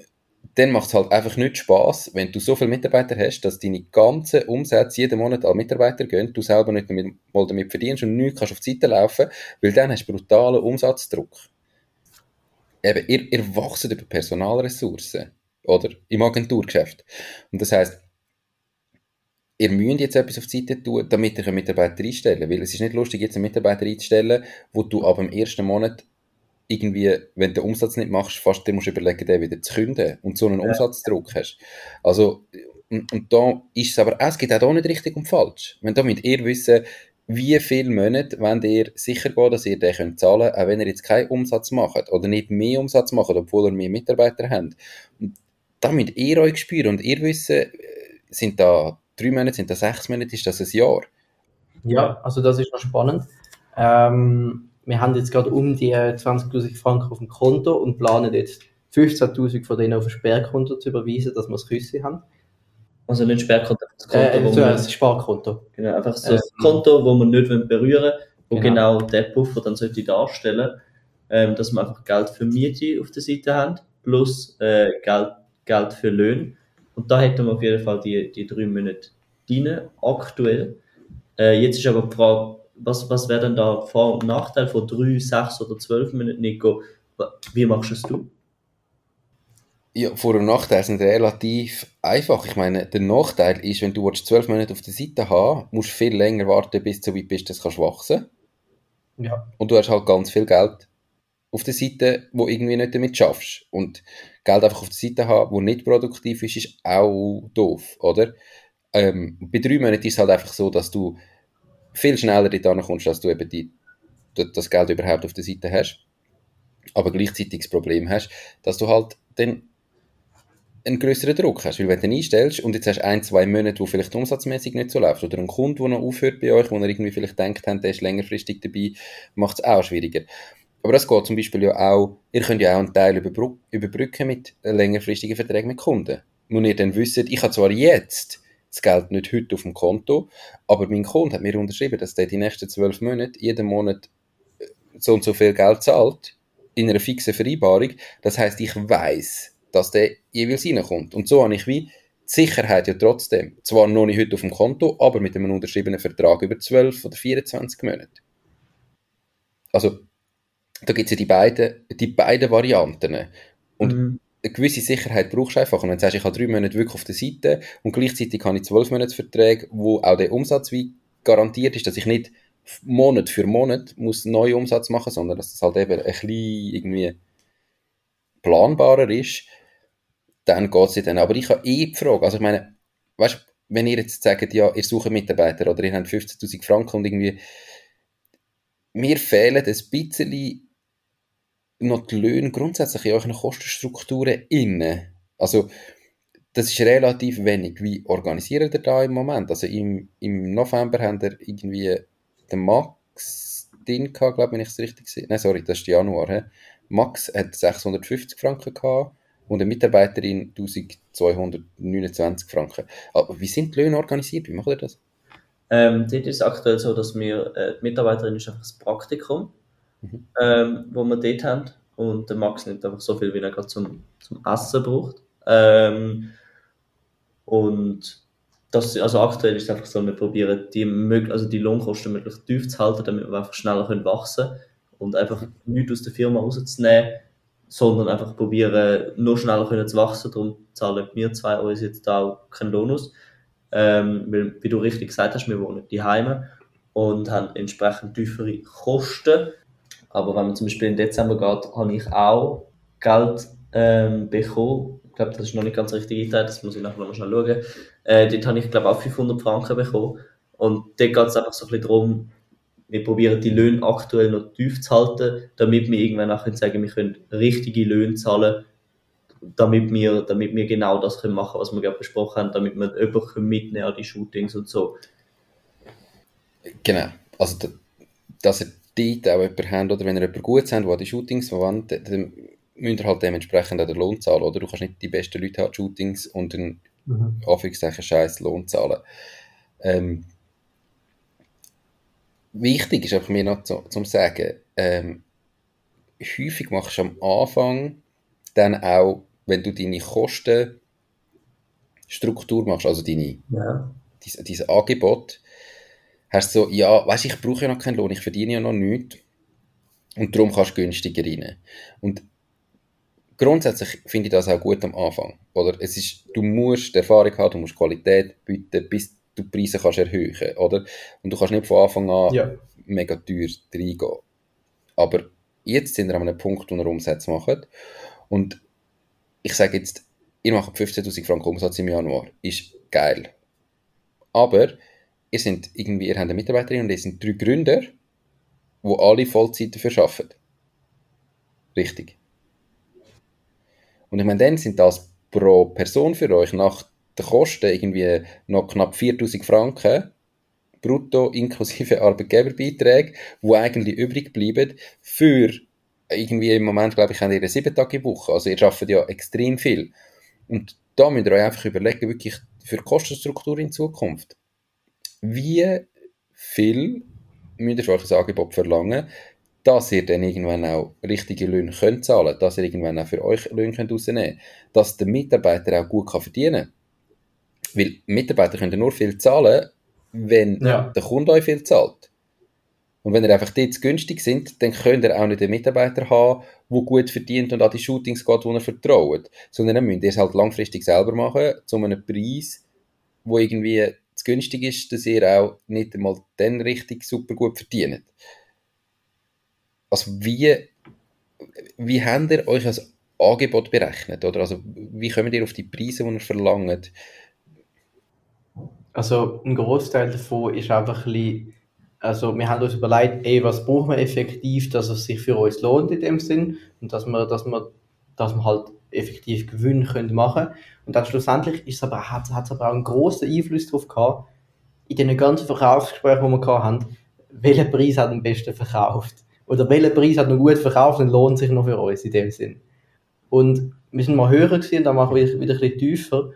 dann macht es halt einfach nicht Spaß, wenn du so viele Mitarbeiter hast, dass deine ganzen Umsätze jeden Monat an Mitarbeiter gehen, du selber nicht damit, mal damit verdienst und nichts kannst auf die Seite laufen, weil dann hast du brutalen Umsatzdruck. Eben, ihr, ihr wachst über Personalressourcen, oder? Im Agenturgeschäft. Und das heißt, ihr müsst jetzt etwas auf die Seite tun, damit ihr einen Mitarbeiter einstellen Weil es ist nicht lustig, jetzt einen Mitarbeiter einzustellen, wo du ab dem ersten Monat irgendwie, wenn du den Umsatz nicht machst, fast dir musst du überlegen, den wieder zu künden und so einen ja. Umsatzdruck hast. Also, und, und da ist es aber auch, es gibt auch nicht richtig und falsch. Wenn da müsst ihr wissen, wie viele Monate wenn ihr sicher gehen, dass ihr den könnt zahlen könnt, auch wenn ihr jetzt keinen Umsatz macht oder nicht mehr Umsatz macht, obwohl ihr mehr Mitarbeiter habt. Und da müsst ihr euch spüren und ihr wissen, sind da drei Monate, sind da sechs Monate, ist das ein Jahr? Ja, also das ist noch spannend. Ähm, wir haben jetzt gerade um die 20.000 Franken auf dem Konto und planen jetzt 15.000 von denen auf ein Sperrkonto zu überweisen, dass wir das Küsse haben. Also nicht Sperrkonto, das Konto, Äh, so man, ein Sparkonto. genau, einfach so Ähm, das Konto, wo man nicht berühren wo Genau. genau, der Puffer dann sollte darstellen, ähm, dass wir einfach Geld für Miete auf der Seite haben, plus äh, Geld, Geld für Löhne. Und da hätten wir auf jeden Fall die, die drei Monate drin, aktuell. Äh, jetzt ist aber die Frage, was, was wäre denn da Vor- und Nachteil von drei, sechs oder zwölf Monaten, Nico? Wie machst du es du? Ja, Vor- und Nachteile sind relativ einfach. Ich meine, der Nachteil ist, wenn du zwölf Monate auf der Seite haben musst du viel länger warten, bis du so weit bist, dass du kannst wachsen Ja. Und du hast halt ganz viel Geld auf der Seite, wo irgendwie nicht damit schaffst. Und Geld einfach auf der Seite haben, wo nicht produktiv ist, ist auch doof, oder? Ähm, bei drei Monaten ist es halt einfach so, dass du viel schneller dort kommst, dass du eben die, das Geld überhaupt auf der Seite hast. Aber gleichzeitig das Problem hast, dass du halt dann einen größeren Druck hast. Weil wenn du den einstellst und jetzt hast du ein, zwei Monate, wo vielleicht umsatzmäßig nicht so läuft, oder ein Kunde, der noch aufhört bei euch, wo ihr irgendwie vielleicht denkt, der ist längerfristig dabei, macht es auch schwieriger. Aber das geht zum Beispiel ja auch, ihr könnt ja auch einen Teil überbrü- überbrücken mit längerfristigen Verträgen mit Kunden. Nur ihr dann wisst, ich habe zwar jetzt das Geld nicht heute auf dem Konto, aber mein Kunde hat mir unterschrieben, dass der die nächsten zwölf Monate jeden Monat äh, so und so viel Geld zahlt, in einer fixen Vereinbarung. Das heißt, ich weiß, dass der jeweils reinkommt. Und so habe ich wie die Sicherheit ja trotzdem. Zwar noch nicht heute auf dem Konto, aber mit einem unterschriebenen Vertrag über 12 oder 24 Monate. Also, da gibt es ja die beiden, die beiden Varianten. Und Mhm. Eine gewisse Sicherheit brauchst du einfach. Und wenn du sagst, ich habe drei Monate wirklich auf der Seite und gleichzeitig habe ich zwölf Monatsverträge, wo auch der Umsatz wie garantiert ist, dass ich nicht Monat für Monat muss neuen Umsatz machen, sondern dass das halt eben ein bisschen irgendwie planbarer ist, dann geht es ja dann. Aber ich habe eh die Frage, also ich meine, weißt wenn ihr jetzt sagt, ja, ihr sucht Mitarbeiter oder ihr habt 15'000 Franken und irgendwie mir fehlen ein bisschen noch die Löhne grundsätzlich in euren Kostenstrukturen innen. Also, das ist relativ wenig. Wie organisiert ihr da im Moment? Also, im, im November haben ihr irgendwie den Max drin gehabt, glaube ich, wenn ich es richtig sehe. Nein, sorry, das ist Januar. He? Max hat 650 Franken gehabt und eine Mitarbeiterin 1229 Franken. Aber wie sind die Löhne organisiert? Wie macht ihr das? Ähm, dort ist aktuell so, dass wir, äh, die Mitarbeiterin ist einfach das Praktikum, Mhm. ähm, wo wir dort haben. Und der Max nimmt einfach so viel, wie er gerade zum, zum Essen braucht. Ähm, und das, also aktuell ist es einfach so, wir probieren die, also die Lohnkosten möglichst tief zu halten, damit wir einfach schneller können wachsen können und einfach nichts aus der Firma rauszunehmen, sondern einfach probieren, nur schneller können zu wachsen. Darum zahlen wir zwei uns jetzt auch keinen Lohn aus. Ähm, weil, wie du richtig gesagt hast, wir wohnen die Heime und haben entsprechend tiefere Kosten. Aber wenn man zum Beispiel im Dezember geht, habe ich auch Geld ähm, bekommen. Ich glaube, das ist noch nicht ganz richtig eingeteilt, das muss ich nachher noch schnell schauen. Äh, dort habe ich, glaube auch 500 Franken bekommen. Und dort geht es einfach so ein bisschen darum, wir probieren die Löhne aktuell noch tief zu halten, damit wir irgendwann können sagen wir können richtige Löhne zahlen, damit wir, damit wir genau das können machen was wir gerade besprochen haben, damit wir jemanden mitnehmen an die Shootings und so. Genau. Also, da- dort auch jemanden habt, oder wenn ihr jemanden gut habt, der die Shootings verwandt, dann- dann müsst ihr halt dementsprechend auch den Lohn zahlen, oder? Du kannst nicht die besten Leute haben, die Shootings, und einen, Mhm. Anführungszeichen, scheiß Lohn zahlen. Ähm, wichtig ist einfach mir noch zu, zum sagen, ähm, häufig machst du am Anfang dann auch, wenn du deine Kostenstruktur machst, also deine Ja. dies- dieses Angebot, hast du so, ja, weißt ich brauche ja noch keinen Lohn, ich verdiene ja noch nichts und darum kannst du günstiger rein. Und grundsätzlich finde ich das auch gut am Anfang. Oder es ist, du musst Erfahrung haben, du musst Qualität bieten, bis du die Preise kannst erhöhen, oder? Und du kannst nicht von Anfang an Ja. mega teuer reingehen. Aber jetzt sind wir an einem Punkt, wo wir Umsätze machen. Und ich sage jetzt, ihr macht 15.000 Franken Umsatz im Januar. Ist geil. Aber ihr sind irgendwie, ihr habt eine Mitarbeiterin und ihr sind drei Gründer, die alle Vollzeit dafür arbeiten. Richtig. Und ich meine, dann sind das pro Person für euch nach den Kosten irgendwie noch knapp 4000 Franken brutto inklusive Arbeitgeberbeiträge, die eigentlich übrig bleiben für irgendwie im Moment, glaube ich, haben ihr sieben Tage Woche. Also ihr arbeitet ja extrem viel. Und da müsst ihr euch einfach überlegen, wirklich für die Kostenstruktur in Zukunft. Wie viel müsst ihr für euch ein Angebot verlangen, dass ihr dann irgendwann auch richtige Löhne könnt zahlen dass ihr irgendwann auch für euch Löhne könnt rausnehmen könnt, dass der Mitarbeiter auch gut kann verdienen kann. Weil Mitarbeiter können nur viel zahlen, wenn Ja. der Kunde euch viel zahlt. Und wenn ihr einfach dort zu günstig sind, dann könnt ihr auch nicht einen Mitarbeiter haben, der gut verdient und an die Shootings geht, wo ihr vertraut. Sondern dann müsst ihr es halt langfristig selber machen, zu einem Preis, wo irgendwie zu günstig ist, dass ihr auch nicht einmal dann richtig super gut verdient. Also wie, wie habt ihr euch ein Angebot berechnet? Oder also wie kommt ihr auf die Preise, die ihr verlangt? Also ein Großteil davon ist einfach ein bisschen, also wir haben uns überlegt, ey, was brauchen wir effektiv, dass es sich für uns lohnt in dem Sinn und dass wir, dass wir, dass wir halt effektiv Gewinn können machen und dann schlussendlich ist es aber, hat, es aber auch einen großen Einfluss darauf gehabt, in den ganzen Verkaufsgesprächen, die wir gehabt haben, welcher Preis hat am besten verkauft oder welcher Preis hat noch gut verkauft und lohnt sich noch für uns in dem Sinn. Und wir sind mal höher gewesen, dann machen wir wieder, wieder ein bisschen tiefer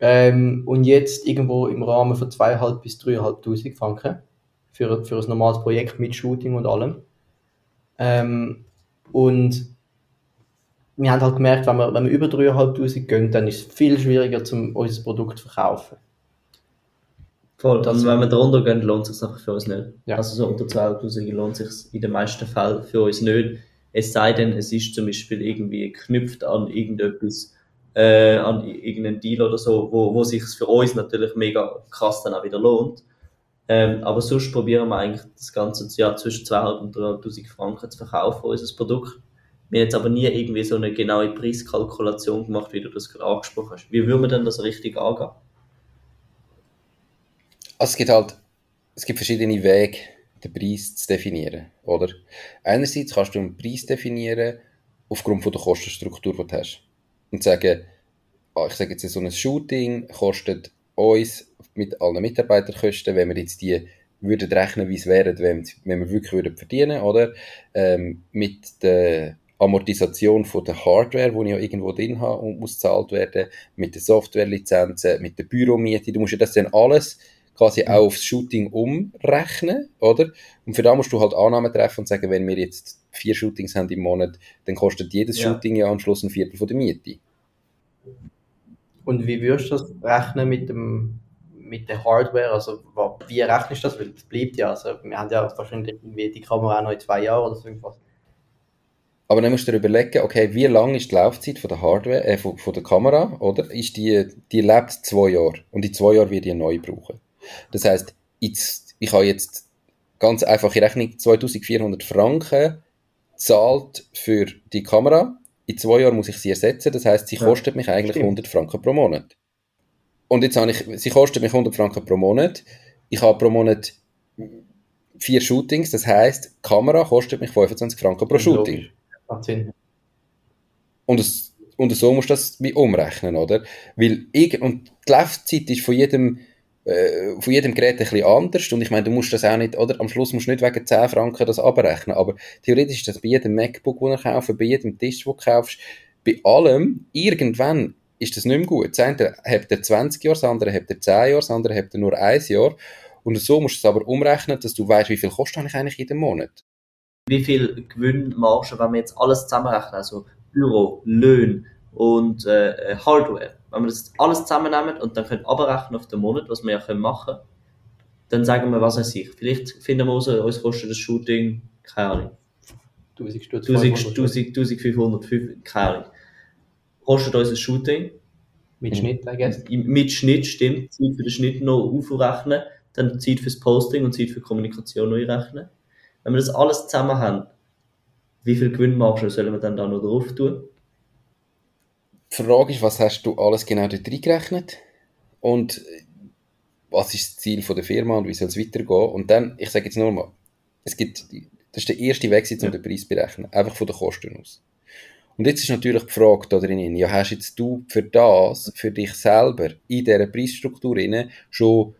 ähm, und jetzt irgendwo im Rahmen von 2.500 bis 3.500 Franken für, für ein normales Projekt mit Shooting und allem. Ähm, und wir haben halt gemerkt, wenn wir, wenn wir über 3.500 gehen, dann ist es viel schwieriger, zum unser Produkt zu verkaufen. Voll. Das- und wenn wir darunter gehen, lohnt es sich einfach für uns nicht. Ja. Also so unter 2000 lohnt es sich in den meisten Fällen für uns nicht. Es sei denn, es ist zum Beispiel irgendwie geknüpft an irgendetwas, äh, an irgendeinen Deal oder so, wo, wo sich für uns natürlich mega krass dann auch wieder lohnt. Ähm, aber sonst probieren wir eigentlich das ganze Jahr zwischen 2.500 und 3.500 Franken zu verkaufen, unser Produkt. Wir haben jetzt aber nie irgendwie so eine genaue Preiskalkulation gemacht, wie du das gerade angesprochen hast. Wie würden wir denn das richtig angehen? Also es gibt halt, es gibt verschiedene Wege, den Preis zu definieren, oder? Einerseits kannst du einen Preis definieren aufgrund der Kostenstruktur, die du hast. Und sagen, ah, ich sage jetzt, so ein Shooting kostet uns mit allen Mitarbeiterkosten, wenn wir jetzt die würden rechnen, wie es wäre, wenn, wir wirklich würden verdienen, oder? Ähm, mit der Amortisation von der Hardware, die ich ja irgendwo drin habe und muss gezahlt werden, mit den Softwarelizenzen, mit der Büromiete, du musst ja das dann alles quasi auch aufs Shooting umrechnen, oder? Und für da musst du halt Annahmen treffen und sagen, wenn wir jetzt vier Shootings haben im Monat, dann kostet jedes Ja. Shooting ja am Schluss ein Viertel von der Miete. Und wie würdest du das rechnen mit dem mit der Hardware? Also wie rechnest du das? Weil es bleibt ja, also wir haben ja wahrscheinlich irgendwie die Kamera auch noch in zwei Jahren oder so irgendwas. Aber dann musst du dir überlegen, okay, wie lang ist die Laufzeit von der Hardware, äh, von, von der Kamera, oder? Ist die, die lebt zwei Jahre. Und in zwei Jahren wird die neu brauchen. Das heisst, jetzt, ich habe jetzt ganz einfache Rechnung 2400 Franken zahlt für die Kamera. In zwei Jahren muss ich sie ersetzen. Das heisst, sie Ja, kostet mich eigentlich stimmt. 100 Franken pro Monat. Und jetzt habe ich, sie kostet mich 100 Franken pro Monat. Ich habe pro Monat vier Shootings. Das heisst, die Kamera kostet mich 25 Franken pro Shooting. Macht Sinn. Und, es, und so musst du das wie umrechnen, oder? Weil ich, und die Laufzeit ist von jedem, äh, von jedem Gerät ein bisschen anders. Und ich meine, du musst das auch nicht, oder? Am Schluss musst du nicht wegen 10 Franken das abrechnen. Aber theoretisch ist das bei jedem MacBook, den du kaufst, bei jedem Tisch, den du kaufst, bei allem, irgendwann ist das nicht mehr gut. Das eine habt ihr 20 Jahre, das andere habt ihr 10 Jahre, das andere habt ihr nur ein Jahr. Und so musst du es aber umrechnen, dass du weißt, wie viel kostet eigentlich jeden Monat. Wie viel Gewinnmarge, wenn wir jetzt alles zusammenrechnen, also Büro, Löhne und äh, Hardware, wenn wir das alles zusammennehmen und dann können abrechnen auf den Monat, was wir ja können machen, dann sagen wir, was weiß ich. Vielleicht finden wir raus, uns kostet das Shooting, keine Ahnung, 1000 Stutz. 1000, 500 1000, 1500, 500, keine Ahnung. Kostet uns ein Shooting, Mit Schnitt, I guess. mit Schnitt stimmt, Zeit für den Schnitt noch aufrechnen, dann Zeit fürs Posting und Zeit für Kommunikation noch einrechnen. Wenn wir das alles zusammen haben, wie viel Gewinnmarge sollen wir dann da noch drauf tun? Die Frage ist, was hast du alles genau dort reingerechnet? Und was ist das Ziel von der Firma und wie soll es weitergehen? Und dann, ich sage jetzt nur mal, es gibt, das ist der erste Weg, um Ja. den Preis zu berechnen. Einfach von den Kosten aus. Und jetzt ist natürlich die Frage da drin, ja, hast jetzt du für das, für dich selber, in dieser Preisstruktur rein, schon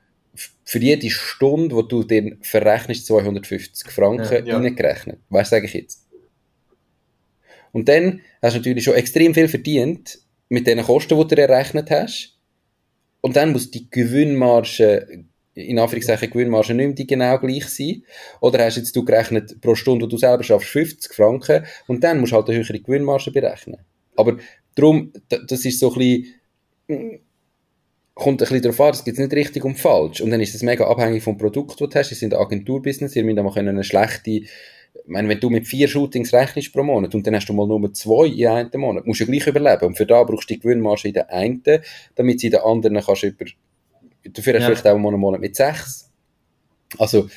für jede Stunde, wo du dir verrechnest, 250 Franken Ja. reingerechnet. Weißt du, sage ich jetzt. Und dann hast du natürlich schon extrem viel verdient mit den Kosten, die du errechnet hast. Und dann muss die Gewinnmarge, in Anführungszeichen Gewinnmarge, nicht mehr die genau gleich sein. Oder hast jetzt du gerechnet, pro Stunde, die du selber schaffst, 50 Franken. Und dann musst du halt eine höhere Gewinnmarge berechnen. Aber darum, das ist so ein bisschen, kommt ein bisschen darauf an, das gibt nicht richtig und falsch. Und dann ist es mega abhängig vom Produkt, das du hast. Es sind ein Agenturbusiness, ihr müsst auch eine schlechte, ich meine, wenn du mit vier Shootings rechnest pro Monat und dann hast du mal nur zwei in einem Monat, musst du ja gleich überleben. Und für da brauchst du die Gewinnmarge in der einen, damit sie in der anderen kannst du über, dafür hast du Ja. vielleicht auch mal einen Monat mit sechs. Also,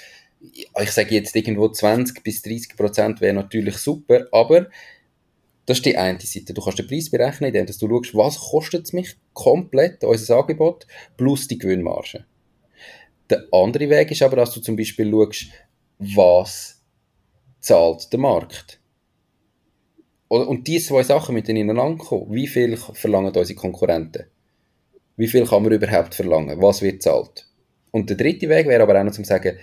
ich ich sage jetzt irgendwo 20 bis 30 Prozent wäre natürlich super, aber das ist die eine Seite. Du kannst den Preis berechnen, indem du schaust, was kostet es mich komplett, unser Angebot, plus die Gewinnmarge. Der andere Weg ist aber, dass du zum Beispiel schaust, was zahlt der Markt. Und diese zwei Sachen müssen ineinander kommen. Wie viel verlangen unsere Konkurrenten? Wie viel kann man überhaupt verlangen? Was wird zahlt? Und der dritte Weg wäre aber auch noch zu sagen,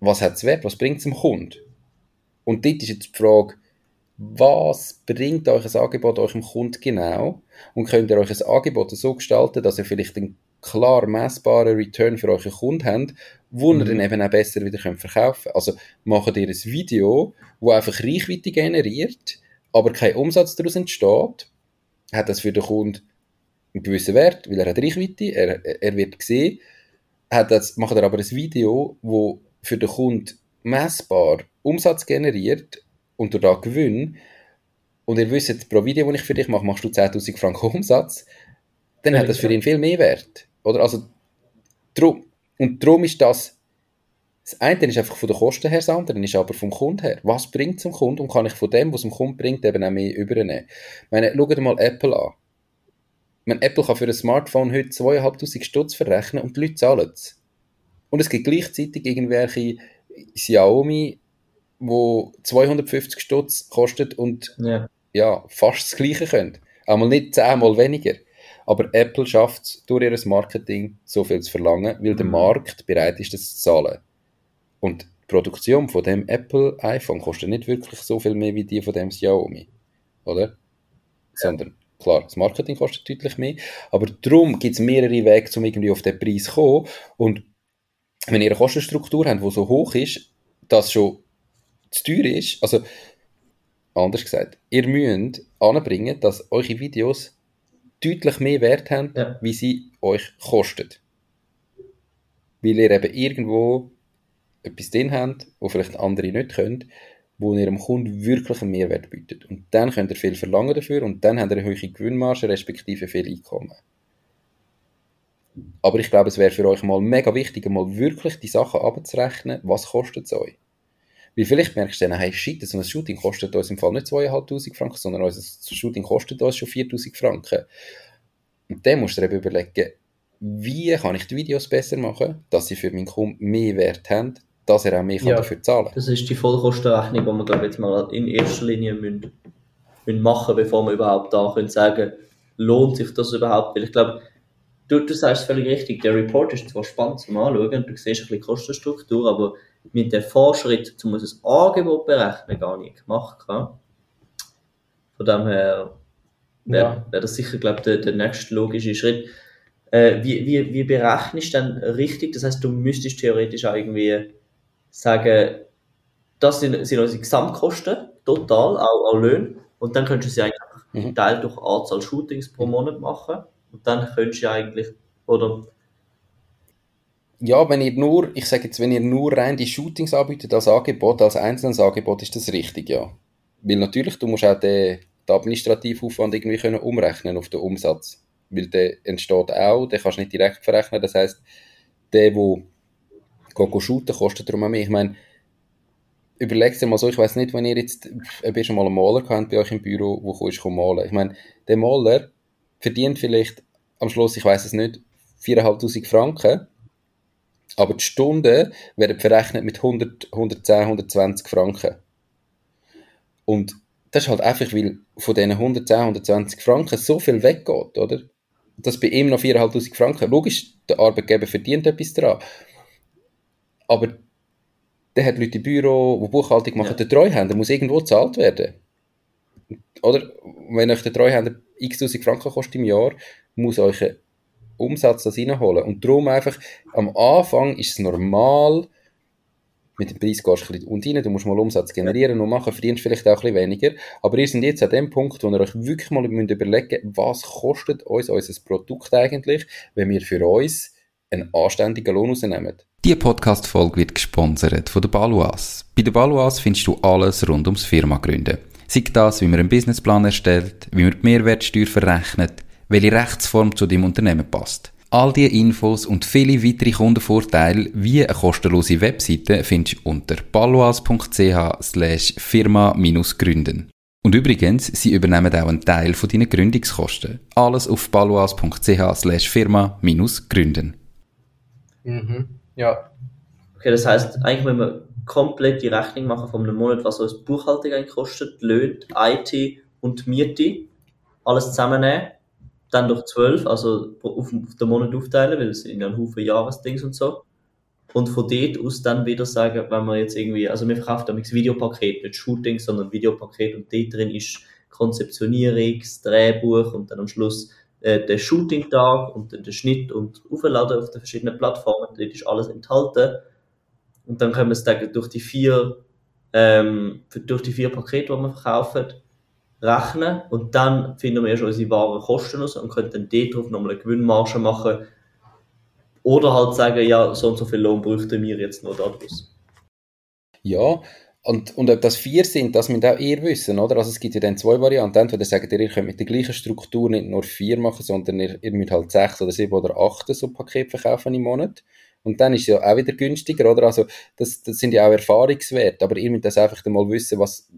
was hat es wert? Was bringt es dem Kunden? Und dort ist jetzt die Frage, was bringt euch ein Angebot eurem Kunden genau? Und könnt ihr euch ein Angebot so gestalten, dass ihr vielleicht einen klar messbaren Return für euren Kunden habt, wo ihr dann eben auch besser wieder könnt verkaufen könnt. Also macht ihr ein Video, wo einfach Reichweite generiert, aber kein Umsatz daraus entsteht, hat das für den Kunden einen gewissen Wert, weil er hat Reichweite, er, er wird gesehen, hat das, macht er aber ein Video, wo für den Kunden messbar Umsatz generiert und durch da Gewinn und ihr wisst, pro Video, das ich für dich mache, machst du 10'000 Franken Umsatz, dann hat das für ihn viel mehr Wert. Oder? Also, drum, und darum ist das, das eine ist einfach von den Kosten her, das andere ist aber vom Kunden her. Was bringt es dem Kunden und kann ich von dem, was es dem Kunden bringt, eben auch mehr übernehmen? Ich meine, schaut mal Apple an. Ich meine, Apple kann für ein Smartphone heute 2'500 Stutz verrechnen und die Leute zahlen es. Und es gibt gleichzeitig irgendwelche Xiaomi, wo 250 Stutz kostet und Ja. ja, fast das Gleiche können. Einmal nicht zehnmal weniger. Aber Apple schafft es durch ihr Marketing so viel zu verlangen, weil der Markt bereit ist, das zu zahlen. Und die Produktion von dem Apple iPhone kostet nicht wirklich so viel mehr wie die von dem Xiaomi. Oder? Sondern, klar, das Marketing kostet deutlich mehr. Aber darum gibt es mehrere Wege, um irgendwie auf den Preis zu kommen. Und wenn ihr eine Kostenstruktur habt, die so hoch ist, dass schon zu teuer ist, also anders gesagt, ihr müsst anbringen, dass eure Videos deutlich mehr Wert haben, Ja. wie sie euch kosten. Weil ihr eben irgendwo etwas drin habt, wo vielleicht andere nicht können, wo ihr dem Kunden wirklich einen Mehrwert bietet. Und dann könnt ihr viel verlangen dafür und dann habt ihr eine hohe Gewinnmarge, respektive viel Einkommen. Aber ich glaube, es wäre für euch mal mega wichtig, mal wirklich die Sachen abzurechnen, was kostet es euch. Weil vielleicht merkst du dann, hey, shit, so ein Shooting kostet uns im Fall nicht 2'500 Franken, sondern unser Shooting kostet uns schon 4'000 Franken. Und dann musst du dir eben überlegen, wie kann ich die Videos besser machen, dass sie für meinen Kunden mehr Wert haben, dass er auch mehr Ja. dafür zahlen kann. Das ist die Vollkostenrechnung, die wir glaube jetzt mal in erster Linie müssen, müssen machen bevor wir überhaupt da können sagen, lohnt sich das überhaupt? Weil ich glaube, du, du sagst völlig richtig, der Report ist zwar spannend zum Anschauen und du siehst ein bisschen Kostenstruktur, aber mit dem Vorschritt, um ein Angebot berechnen, gar nicht gemacht. gell? Von dem her wäre Ja. wär das sicher, glaube ich, der, der nächste logische Schritt. Äh, wie, wie, wie berechnest du dann richtig? Das heißt, du müsstest theoretisch auch irgendwie sagen, das sind, sind unsere Gesamtkosten, total, auch, auch Löhne. Und dann könntest du sie eigentlich einfach Mhm. geteilt durch Anzahl Shootings pro Monat machen. Und dann könntest du eigentlich, oder, Ja, wenn ihr nur, ich sage jetzt, wenn ihr nur rein die Shootings anbietet als Angebot, als einzelnes Angebot, ist das richtig, ja. Weil natürlich, du musst auch den, den Administrativaufwand irgendwie können umrechnen auf den Umsatz. Weil der entsteht auch, den kannst du nicht direkt verrechnen. Das heisst, der, der shooten, kostet darum auch mehr. Ich meine, überlegt dir mal so, ich weiß nicht, wenn ihr jetzt, ob ihr schon mal einen Maler habt bei euch im Büro, wo du malen. Ich meine, der Maler verdient vielleicht am Schluss, ich weiß es nicht, 4'500 Franken, aber die Stunden werden verrechnet mit 100, 110, 120 Franken. Und das ist halt einfach, weil von diesen 110, 120 Franken so viel weggeht, oder? dass bei ihm noch 4'500 Franken, logisch, der Arbeitgeber verdient etwas daran, aber der hat Leute im Büro, die Buchhaltung machen, ja. der Treuhänder muss irgendwo gezahlt werden. Oder? Wenn euch der Treuhänder x tausend Franken kostet im Jahr, muss euch ein Umsatz das reinholen. Und darum einfach, am Anfang ist es normal, mit dem Preis gehst du ein bisschen unten du musst mal Umsatz generieren und machen, verdienst vielleicht auch ein bisschen weniger. Aber ihr seid jetzt an dem Punkt, wo ihr euch wirklich mal überlegen müsst, was kostet uns unser Produkt eigentlich, wenn wir für uns einen anständigen Lohn rausnehmen. Diese Podcast-Folge wird gesponsert von der Baluas. Bei der Baluas findest du alles rund ums Firma gründen. Sei das, wie man einen Businessplan erstellt, wie man die Mehrwertsteuer verrechnet, welche Rechtsform zu deinem Unternehmen passt. All diese Infos und viele weitere Kundenvorteile wie eine kostenlose Webseite findest du unter baluas.ch slash firma-gründen. Und übrigens, sie übernehmen auch einen Teil von deinen Gründungskosten. Alles auf baluas.ch slash firma-gründen. Mhm. Ja. Okay, das heißt, eigentlich wenn wir komplett die Rechnung machen von einem Monat, was uns Buchhaltung eigentlich kostet, Löhne, IT und Miete, alles zusammennehmen, dann durch 12, also auf den Monat aufteilen, weil es sind ja ein Haufen Jahresdings und so. Und von dort aus dann wieder sagen, wenn man jetzt irgendwie, also wir verkaufen damit Videopaket, nicht Shooting, sondern Videopaket und dort drin ist Konzeptionierung, das Drehbuch und dann am Schluss äh, der Shooting-Tag und der Schnitt und Aufladen auf den verschiedenen Plattformen, dort ist alles enthalten. Und dann können wir es durch die vier, ähm, durch die vier Pakete, die wir verkaufen, rechnen und dann finden wir erst unsere wahren Kosten raus und können dann dort drauf nochmal eine Gewinnmarge machen oder halt sagen, ja, so und so viel Lohn bräuchten wir jetzt noch daraus. Ja, und, und ob das vier sind, das müsst auch ihr wissen, oder? Also es gibt ja dann zwei Varianten. Entweder sagt ihr, ihr könnt mit der gleichen Struktur nicht nur vier machen, sondern ihr, ihr müsst halt sechs oder sieben oder acht so Paket verkaufen im Monat. Und dann ist es ja auch wieder günstiger, oder? Also das, das sind ja auch Erfahrungswerte, aber ihr müsst das einfach mal wissen, was,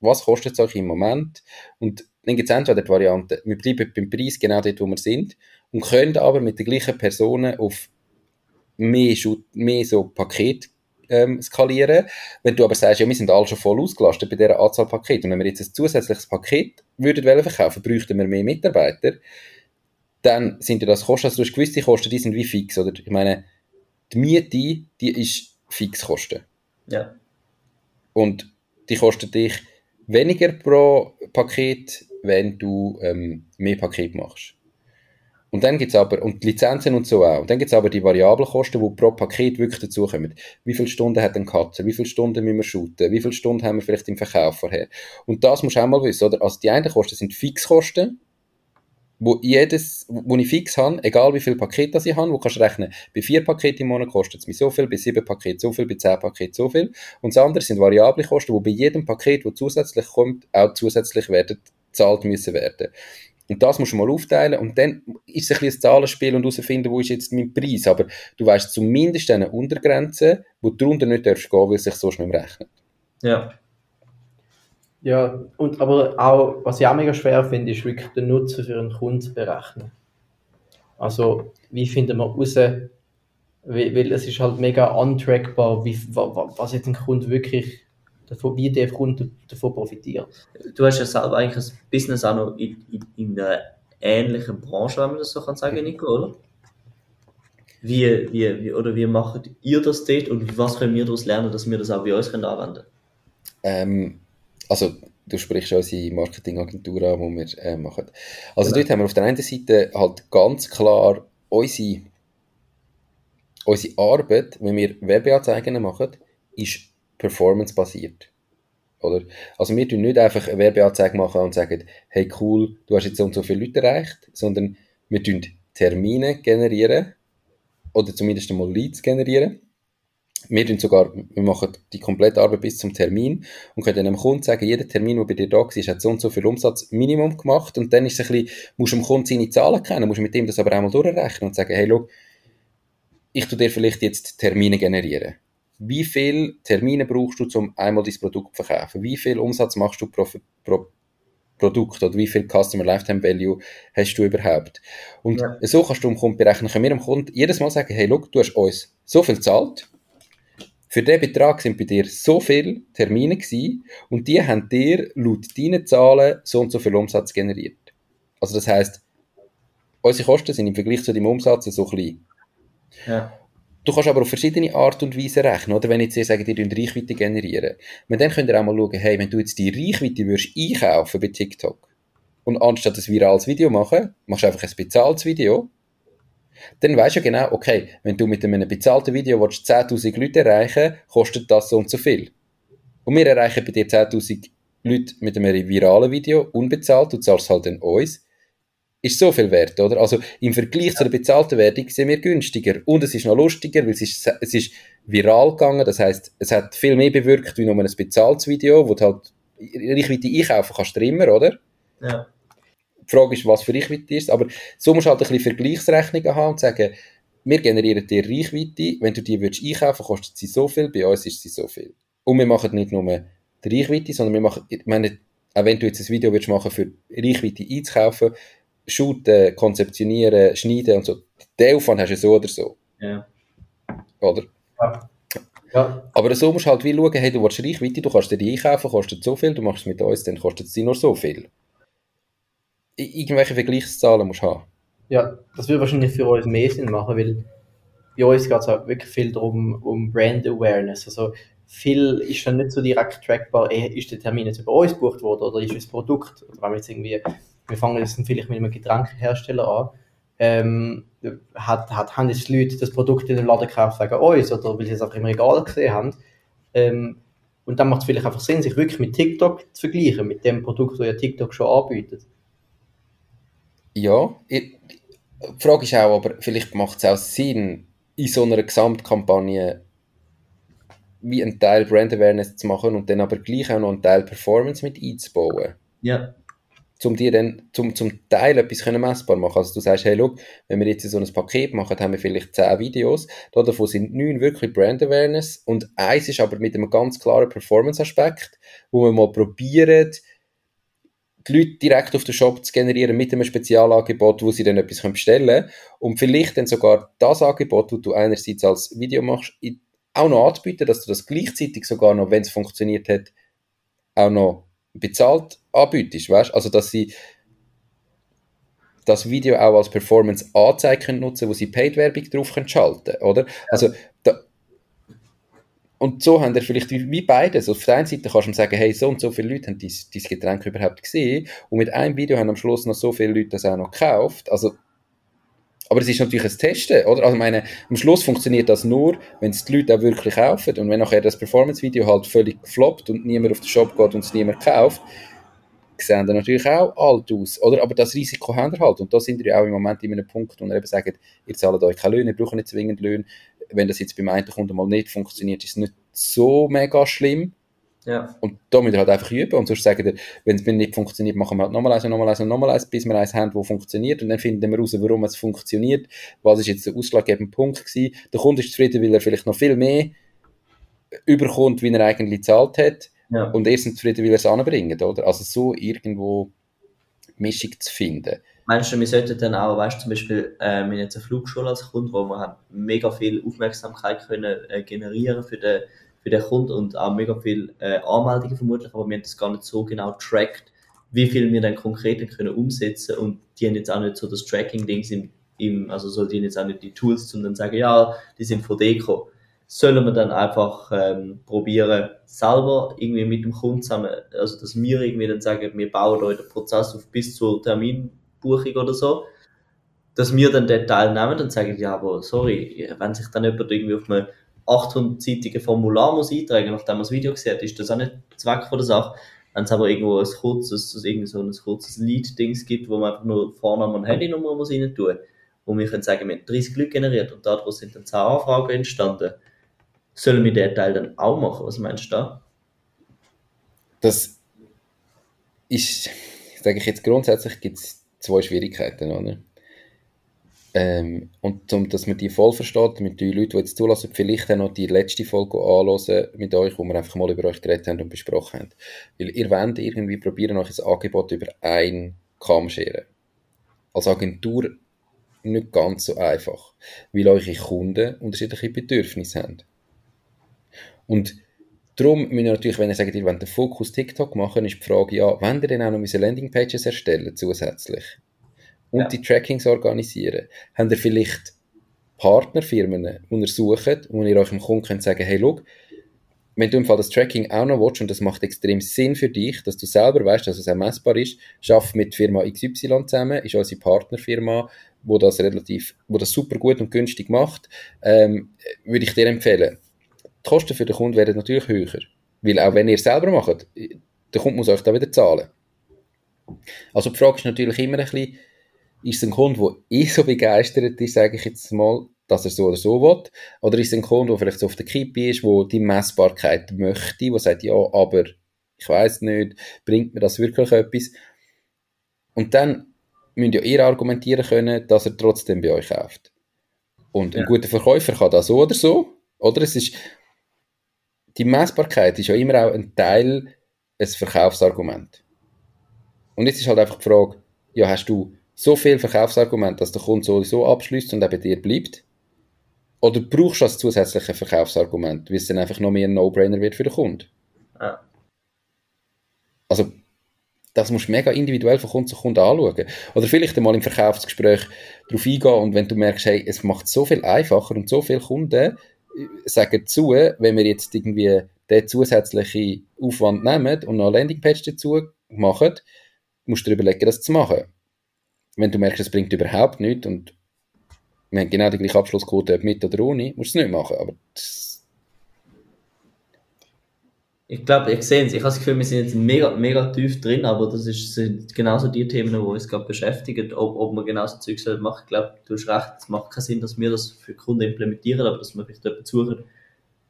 was kostet es euch im Moment? Und dann gibt es entweder die Variante, wir bleiben beim Preis genau dort, wo wir sind und können aber mit den gleichen Personen auf mehr, mehr so Paket ähm, skalieren. Wenn du aber sagst, ja, wir sind alle schon voll ausgelastet bei dieser Anzahl Pakete und wenn wir jetzt ein zusätzliches Paket würden verkaufen, bräuchten wir mehr Mitarbeiter, dann sind ja das Kosten, also du hast gewisse Kosten, die sind wie fix, oder? Ich meine, die Miete, die ist Fixkosten. Ja. Und die kostet dich weniger pro Paket, wenn du ähm, mehr Paket machst. Und dann gibt's aber, und die Lizenzen und so auch, und dann gibt's aber die Variablenkosten, die pro Paket wirklich dazukommen. Wie viele Stunden hat ein Cutter? Wie viele Stunden müssen wir shooten? Wie viele Stunden haben wir vielleicht im Verkauf vorher? Und das musst du auch mal wissen, oder? Also die einen Kosten sind Fixkosten, wo jedes, wo ich fix habe, egal wie viele Pakete ich habe, wo kannst du rechnen, bei vier Paketen im Monat kostet es mir so viel, bei sieben Paketen so viel, bei zehn Paketen so viel. Und das andere sind variable Kosten, wo bei jedem Paket, wo zusätzlich kommt, auch zusätzlich werden, gezahlt müssen werden. Und das musst du mal aufteilen und dann ist es ein bisschen ein Zahlenspiel und herausfinden, wo ist jetzt mein Preis. Aber du weißt zumindest eine Untergrenze, wo du darunter nicht darfst gehen, weil es sich so schnell rechnet. Ja. Ja, und aber auch, was ich auch mega schwer finde, ist wirklich den Nutzen für einen Kunden zu berechnen. Also, wie finden wir raus, weil, weil es ist halt mega untrackbar, wie, was jetzt ein Kunde wirklich, davon, wie der Kunde davon profitiert. Du hast ja selber eigentlich ein Business auch noch in, in, in einer ähnlichen Branche, wenn man das so kann sagen, Nico, oder? Wie, wie, wie, oder wie macht ihr das dort und was können wir daraus lernen, dass wir das auch bei uns können anwenden können? Ähm also du sprichst unsere Marketingagentur an, die wir äh, machen. Also genau. dort haben wir auf der einen Seite halt ganz klar unsere, unsere Arbeit, wenn wir Werbeanzeigen machen, ist performance-basiert. Oder? Also wir tun nicht einfach eine Werbeanzeige machen und sagen, hey cool, du hast jetzt so und so viele Leute erreicht, sondern wir tun Termine generieren oder zumindest einmal Leads generieren wir tun sogar, wir machen die komplette Arbeit bis zum Termin und können dem Kunden sagen, jeder Termin, der bei dir da war, hat so und so viel Umsatzminimum gemacht und dann ist es ein bisschen, musst du dem Kunden seine Zahlen kennen, musst mit ihm das aber einmal durchrechnen und sagen, hey, schau, ich tu dir vielleicht jetzt Termine generieren. Wie viele Termine brauchst du, um einmal dein Produkt zu verkaufen? Wie viel Umsatz machst du pro, pro Produkt oder wie viel Customer Lifetime Value hast du überhaupt? Und ja. so kannst du dem Kunden berechnen. Können wir dem Kunden jedes Mal sagen, hey, schau, du hast uns so viel gezahlt, für diesen Betrag sind bei dir so viele Termine gewesen und die haben dir laut deinen Zahlen so und so viel Umsatz generiert. Also das heißt, unsere Kosten sind im Vergleich zu deinem Umsatz so klein. Ja. Du kannst aber auf verschiedene Art und Weise rechnen, oder? Wenn ich jetzt sage, ihr könnt Reichweite generieren. Und dann könnt ihr auch mal schauen, hey, wenn du jetzt die Reichweite würdest einkaufen bei TikTok und anstatt ein virales Video machen, machst du einfach ein bezahltes Video, dann weißt du ja genau, okay, wenn du mit einem bezahlten Video 10.000 Leute erreichen kostet das so und so viel. Und wir erreichen bei dir 10.000 Leute mit einem viralen Video, unbezahlt, du zahlst halt dann uns, ist so viel wert, oder? Also im Vergleich zu der bezahlten Werbung sind wir günstiger. Und es ist noch lustiger, weil es ist, es ist viral gegangen, das heißt, es hat viel mehr bewirkt wie nur ein bezahltes Video, wo du halt Reichweite einkaufen kannst du immer, oder? Ja. Die Frage ist, was für Reichweite ist, aber so musst du halt ein bisschen Vergleichsrechnungen haben und sagen, wir generieren dir Reichweite, wenn du die würdest einkaufen, kostet sie so viel, bei uns ist sie so viel. Und wir machen nicht nur die Reichweite, sondern wir machen, ich meine, auch wenn du jetzt ein Video willst machen für Reichweite einzukaufen, shooten, konzeptionieren, schneiden und so, den Aufwand hast du so oder so. Ja. Oder? Ja. Ja, Aber so musst du halt wie schauen, hey, du willst Reichweite, du kannst dir die einkaufen, kostet so viel, du machst es mit uns, dann kostet dir nur so viel. Irgendwelche Vergleichszahlen musst haben. ja, das würde wahrscheinlich für uns mehr Sinn machen, weil bei uns geht es auch wirklich viel darum, um Brand Awareness. Also viel ist dann nicht so direkt trackbar, eh, ist der Termin jetzt über uns gebucht worden oder ist das Produkt, oder wenn wir jetzt irgendwie, wir fangen jetzt vielleicht mit einem Getränkehersteller an, ähm, hat, hat, haben jetzt Leute das Produkt in den Laden gekauft wegen uns oder weil sie es auch im Regal gesehen haben. Ähm, und dann macht es vielleicht einfach Sinn, sich wirklich mit TikTok zu vergleichen, mit dem Produkt, das ja TikTok schon anbietet. Ja, ich, die Frage ist auch, aber vielleicht macht es auch Sinn, in so einer Gesamtkampagne wie einen Teil Brand Awareness zu machen und dann aber gleich auch noch einen Teil Performance mit einzubauen. Ja. um dir dann zum, zum Teil etwas können messbar machen. Also du sagst, hey, look, wenn wir jetzt so ein Paket machen, haben wir vielleicht 10 Videos, da davon sind 9 wirklich Brand Awareness und eins ist aber mit einem ganz klaren Performance-Aspekt, wo wir mal probieren, die Leute direkt auf den Shop zu generieren mit einem Spezialangebot, wo sie dann etwas können bestellen können und vielleicht dann sogar das Angebot, das du einerseits als Video machst, auch noch anzubieten, dass du das gleichzeitig sogar noch, wenn es funktioniert hat, auch noch bezahlt anbietest, weißt? Also, dass sie das Video auch als Performance-Anzeige können nutzen wo sie Paid-Werbung drauf können schalten oder? Also, da, und so haben wir vielleicht wie wie beides. Auf der einen Seite kannst du ihm sagen, hey, so und so viele Leute haben dein, dein Getränk überhaupt gesehen und mit einem Video haben am Schluss noch so viele Leute das auch noch gekauft. Also, aber es ist natürlich ein Testen, oder? Also, meine, am Schluss funktioniert das nur, wenn es die Leute auch wirklich kaufen. Und wenn nachher das Performance-Video halt völlig floppt und niemand auf den Shop geht und es niemand kauft, sehen dann natürlich auch alt aus, oder? Aber das Risiko haben wir halt. Und da sind wir ja auch im Moment in einem Punkt, wo wir eben sagen, ihr zahlt euch keine Löhne, ihr braucht nicht zwingend Löhne. Wenn das jetzt beim einen Kunden mal nicht funktioniert, ist es nicht so mega schlimm. Ja. Und da müsst ihr halt einfach üben. Und sonst sagen wir, wenn es mir nicht funktioniert, machen wir halt nochmal eins und nochmal eins und nochmal eins, bis wir eins haben, wo funktioniert. Und dann finden wir raus, warum es funktioniert. Was ist jetzt der ausschlaggebende Punkt gewesen. Der Kunde ist zufrieden, weil er vielleicht noch viel mehr überkommt, wie er eigentlich gezahlt hat. Ja. Und ihr seid zufrieden, weil er es anbringt, oder? Also so irgendwo Mischung zu finden. Meinst du, wir sollten dann auch, weißt du, zum Beispiel, äh, wir haben jetzt eine Flugschule als Kunde, wo wir haben mega viel Aufmerksamkeit können äh, generieren für den, für den Kunden und auch mega viel äh, Anmeldungen vermutlich, aber wir haben das gar nicht so genau tracked, wie viel wir dann konkret können umsetzen und die haben jetzt auch nicht so das Tracking-Dings im, im, also so die jetzt auch nicht die Tools, um dann zu sagen, ja, die sind von Deko. Sollen wir dann einfach ähm, probieren, selber irgendwie mit dem Kunden zusammen, also dass wir irgendwie dann sagen, wir bauen euch den Prozess auf bis zur Terminbuchung oder so, dass wir dann den Teil nehmen und sagen, ja, aber sorry, wenn sich dann jemand irgendwie auf einem 800-seitigen Formular muss eintragen, nachdem man das Video gesehen hat, ist das auch nicht Zweck von der Sache. Wenn es aber irgendwo ein kurzes, irgendwie so ein kurzes Lead-Dings gibt, wo man einfach nur Vornamen und Handynummer muss rein tun, wo wir können sagen, wir haben 30 Leute generiert und daraus sind dann 10 Anfragen entstanden, sollen wir den Teil dann auch machen? Was meinst du da? Das ist, sage ich jetzt grundsätzlich, gibt es zwei Schwierigkeiten, oder? Ähm, und um, dass man die voll versteht, mit den Leuten, die jetzt zulassen, vielleicht auch noch die letzte Folge anhören mit euch, wo wir einfach mal über euch geredet haben und besprochen haben. Weil ihr wollt irgendwie probieren, euch ein Angebot über einen Kamm scheren. Als Agentur nicht ganz so einfach, weil eure Kunden unterschiedliche Bedürfnisse haben. Und darum müsst ihr natürlich, wenn ihr sagt, ihr wollt den Fokus TikTok machen, ist die Frage, ja, wollt ihr denn auch noch diese Landingpages erstellen zusätzlich? und Ja. die Trackings organisieren, habt ihr vielleicht Partnerfirmen, die ihr sucht, wo ihr euch dem Kunden könnt sagen, hey, schau, wenn du im Fall das Tracking auch noch willst, und das macht extrem Sinn für dich, dass du selber weißt, dass es auch messbar ist, schaff mit Firma XY zusammen, ist unsere Partnerfirma, wo das relativ, wo das super gut und günstig macht, ähm, würde ich dir empfehlen. Die Kosten für den Kunden werden natürlich höher, weil auch wenn ihr es selber macht, der Kunde muss euch da wieder zahlen. Also die Frage ist natürlich immer ein bisschen, ist es ein Kunde, der eh so begeistert ist, sage ich jetzt mal, dass er so oder so will, oder ist es ein Kunde, der vielleicht so auf der Kippe ist, wo die Messbarkeit möchte, der sagt, ja, aber ich weiß nicht, bringt mir das wirklich etwas? Und dann müsst ja ihr argumentieren können, dass er trotzdem bei euch kauft. Und ein Ja. guter Verkäufer kann das so oder so, oder? Es ist, die Messbarkeit ist ja immer auch ein Teil, ein Verkaufsargument. Und jetzt ist halt einfach die Frage, ja, hast du so viel Verkaufsargument, dass der Kunde sowieso abschließt und auch bei dir bleibt? Oder brauchst du das zusätzliche Verkaufsargument, weil es dann einfach noch mehr ein No-Brainer wird für den Kunden? Ja. Also, das musst du mega individuell von Kunde zu Kunde anschauen. Oder vielleicht einmal im Verkaufsgespräch darauf eingehen und wenn du merkst, hey, es macht so viel einfacher und so viele Kunden sagen zu, wenn wir jetzt irgendwie den zusätzlichen Aufwand nehmen und noch eine Landingpage dazu machen, musst du dir überlegen, das zu machen. Wenn du merkst, es bringt überhaupt nichts und wir haben genau die gleiche Abschlussquote, ob mit oder ohne, musst du es nicht machen. Aber das, Ich glaube, ihr seht es, ich habe das Gefühl, wir sind jetzt mega, mega tief drin, aber das ist, sind genauso die Themen, die uns gerade beschäftigen, ob, ob man genauso Zeug machen. Ich glaube, du hast recht, es macht keinen Sinn, dass wir das für Kunden implementieren, aber dass wir vielleicht jemanden suchen,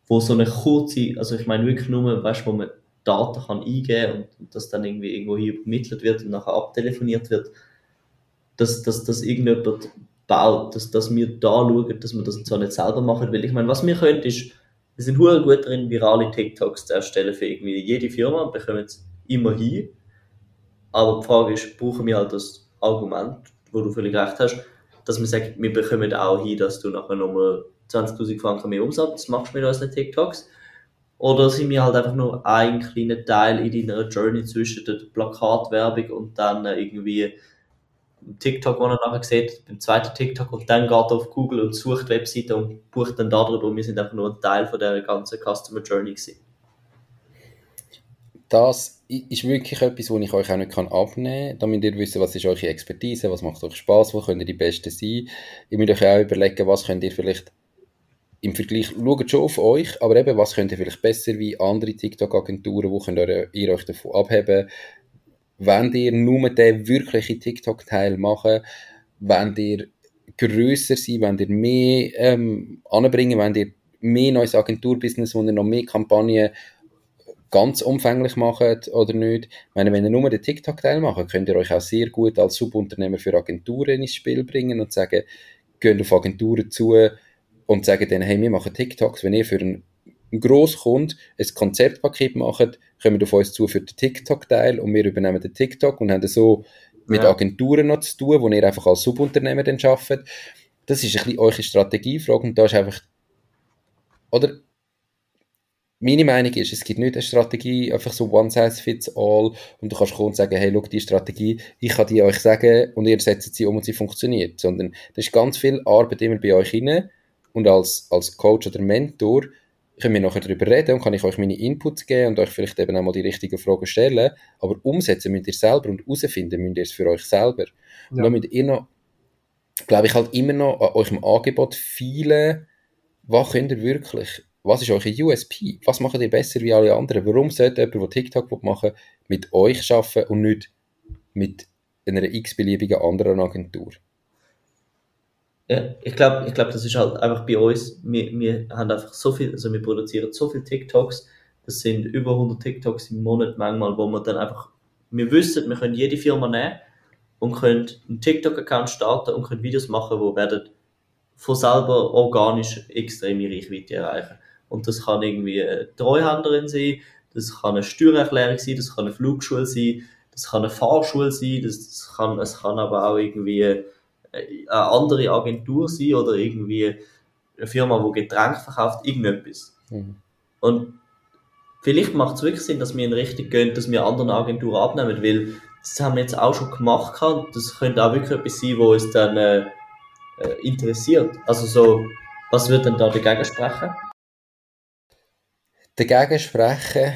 wo so eine kurze, also ich meine wirklich nur, weißt wo man Daten kann eingeben und, und das dann irgendwie irgendwo hier übermittelt wird und nachher abtelefoniert wird, dass, dass, dass irgendjemand baut, dass, dass wir da schauen, dass wir das zwar nicht selber machen, weil ich meine, was wir können, ist, wir sind hure gut drin, virale TikToks zu erstellen für irgendwie jede Firma und bekommen es immer hin. Aber die Frage ist, brauchen wir halt das Argument, wo du völlig recht hast, dass wir sagen, wir bekommen auch hin, dass du nachher nochmal 20.000 Franken mehr Umsatz machst mit unseren TikToks. Oder sind wir halt einfach nur ein kleiner Teil in deiner Journey zwischen der Plakatwerbung und dann irgendwie TikTok, den er nachher sieht, beim zweiten TikTok und dann geht er auf Google und sucht Webseiten und bucht dann darüber wir sind einfach nur ein Teil von der ganzen Customer Journey gewesen. das ist wirklich etwas, wo ich euch auch nicht kann abnehmen kann. Da müsst ihr wissen, was ist eure Expertise, was macht euch Spaß, wo könnt ihr die Besten sein. Ihr müsst euch auch überlegen, was könnt ihr vielleicht im Vergleich, schaut schon auf euch, aber eben, was könnt ihr vielleicht besser wie andere TikTok-Agenturen, wo könnt ihr, ihr euch davon abheben, wenn ihr nur den wirklichen TikTok-Teil machen, wenn ihr grösser sein, wenn ihr mehr ähm, anbringen, wenn ihr mehr neues Agenturbusiness, wo ihr noch mehr Kampagnen ganz umfänglich macht oder nicht. Ich meine, wenn ihr nur den TikTok-Teil macht, könnt ihr euch auch sehr gut als Subunternehmer für Agenturen ins Spiel bringen und sagen, geht auf Agenturen zu und sagen denen, hey, wir machen TikToks. Wenn ihr für einen, einen Grosskund ein Konzeptpaket macht, kommt auf uns zu für den TikTok-Teil und wir übernehmen den TikTok und haben so mit Ja. Agenturen noch zu tun, wo ihr einfach als Subunternehmer dann arbeitet. Das ist ein bisschen eure Strategiefrage und da ist einfach, oder meine Meinung ist, es gibt nicht eine Strategie, einfach so one size fits all und du kannst kommen und sagen, hey, schau, die Strategie, ich kann die euch sagen und ihr setzt sie um und sie funktioniert. Sondern da ist ganz viel Arbeit immer bei euch rein und als, als Coach oder Mentor können wir nachher darüber reden und kann ich euch meine Inputs geben und euch vielleicht eben auch mal die richtigen Fragen stellen, aber umsetzen müsst ihr selber und herausfinden müsst ihr es für euch selber. Und Ja. dann müsst ihr noch, glaube ich, halt immer noch an eurem Angebot viele, was könnt ihr wirklich, was ist eure USP, was macht ihr besser wie alle anderen, warum sollte jemand, der TikTok machen mit euch arbeiten und nicht mit einer x-beliebigen anderen Agentur. Ja, ich glaube, ich glaub, das ist halt einfach bei uns, wir, wir haben einfach so viel, also wir produzieren so viele TikToks, das sind über 100 TikToks im Monat manchmal, wo wir dann einfach, wir wissen, wir können jede Firma nehmen und können einen TikTok-Account starten und können Videos machen, die werden von selber organisch extreme Reichweite erreichen. Und das kann irgendwie eine Treuhänderin sein, das kann eine Steuererklärung sein, das kann eine Flugschule sein, das kann eine Fahrschule sein, das, das kann, es kann aber auch irgendwie eine andere Agentur sein oder irgendwie eine Firma, die Getränke verkauft, irgendetwas. Mhm. Und vielleicht macht es wirklich Sinn, dass wir in Richtung gehen, dass wir anderen Agenturen abnehmen, weil das haben wir jetzt auch schon gemacht. gehabt. Das könnte auch wirklich etwas sein, wo uns dann äh, äh, interessiert. Also so, was wird denn da dagegen sprechen? Dagegen sprechen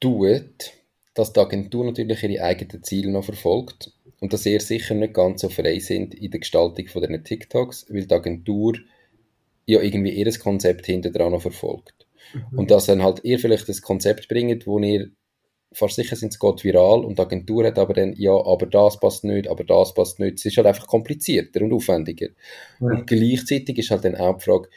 tut, dass die Agentur natürlich ihre eigenen Ziele noch verfolgt und dass ihr sicher nicht ganz so frei sind in der Gestaltung von diesen TikToks, weil die Agentur ja irgendwie ihr Konzept hinter dran noch verfolgt. Mhm. Und dass dann halt ihr vielleicht das Konzept bringt, wo ihr fast sicher sind, es geht viral und die Agentur hat aber dann, ja, aber das passt nicht, aber das passt nicht. Es ist halt einfach komplizierter und aufwendiger. Ja. Und gleichzeitig ist halt dann auch die Frage,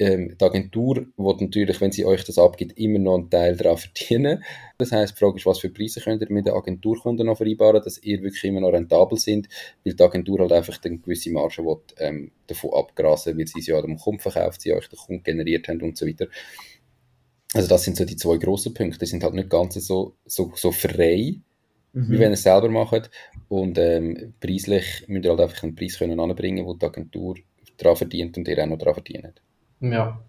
ähm, die Agentur wird natürlich, wenn sie euch das abgibt, immer noch einen Teil daran verdienen. Das heißt, die Frage ist, was für Preise könnt ihr mit den Agenturkunden noch vereinbaren, dass ihr wirklich immer noch rentabel sind, weil die Agentur halt einfach eine gewisse Marge will, ähm, davon abgrasen, weil sie sie ja dem Kunden verkauft, sie euch den Kunden generiert haben und so weiter. Also das sind so die zwei grossen Punkte. Die sind halt nicht ganz so, so, so frei, mhm. wie wenn ihr es selber macht. Und ähm, preislich müsst ihr halt einfach einen Preis können anbringen, wo die Agentur daran verdient und ihr auch noch daran verdient. Ja.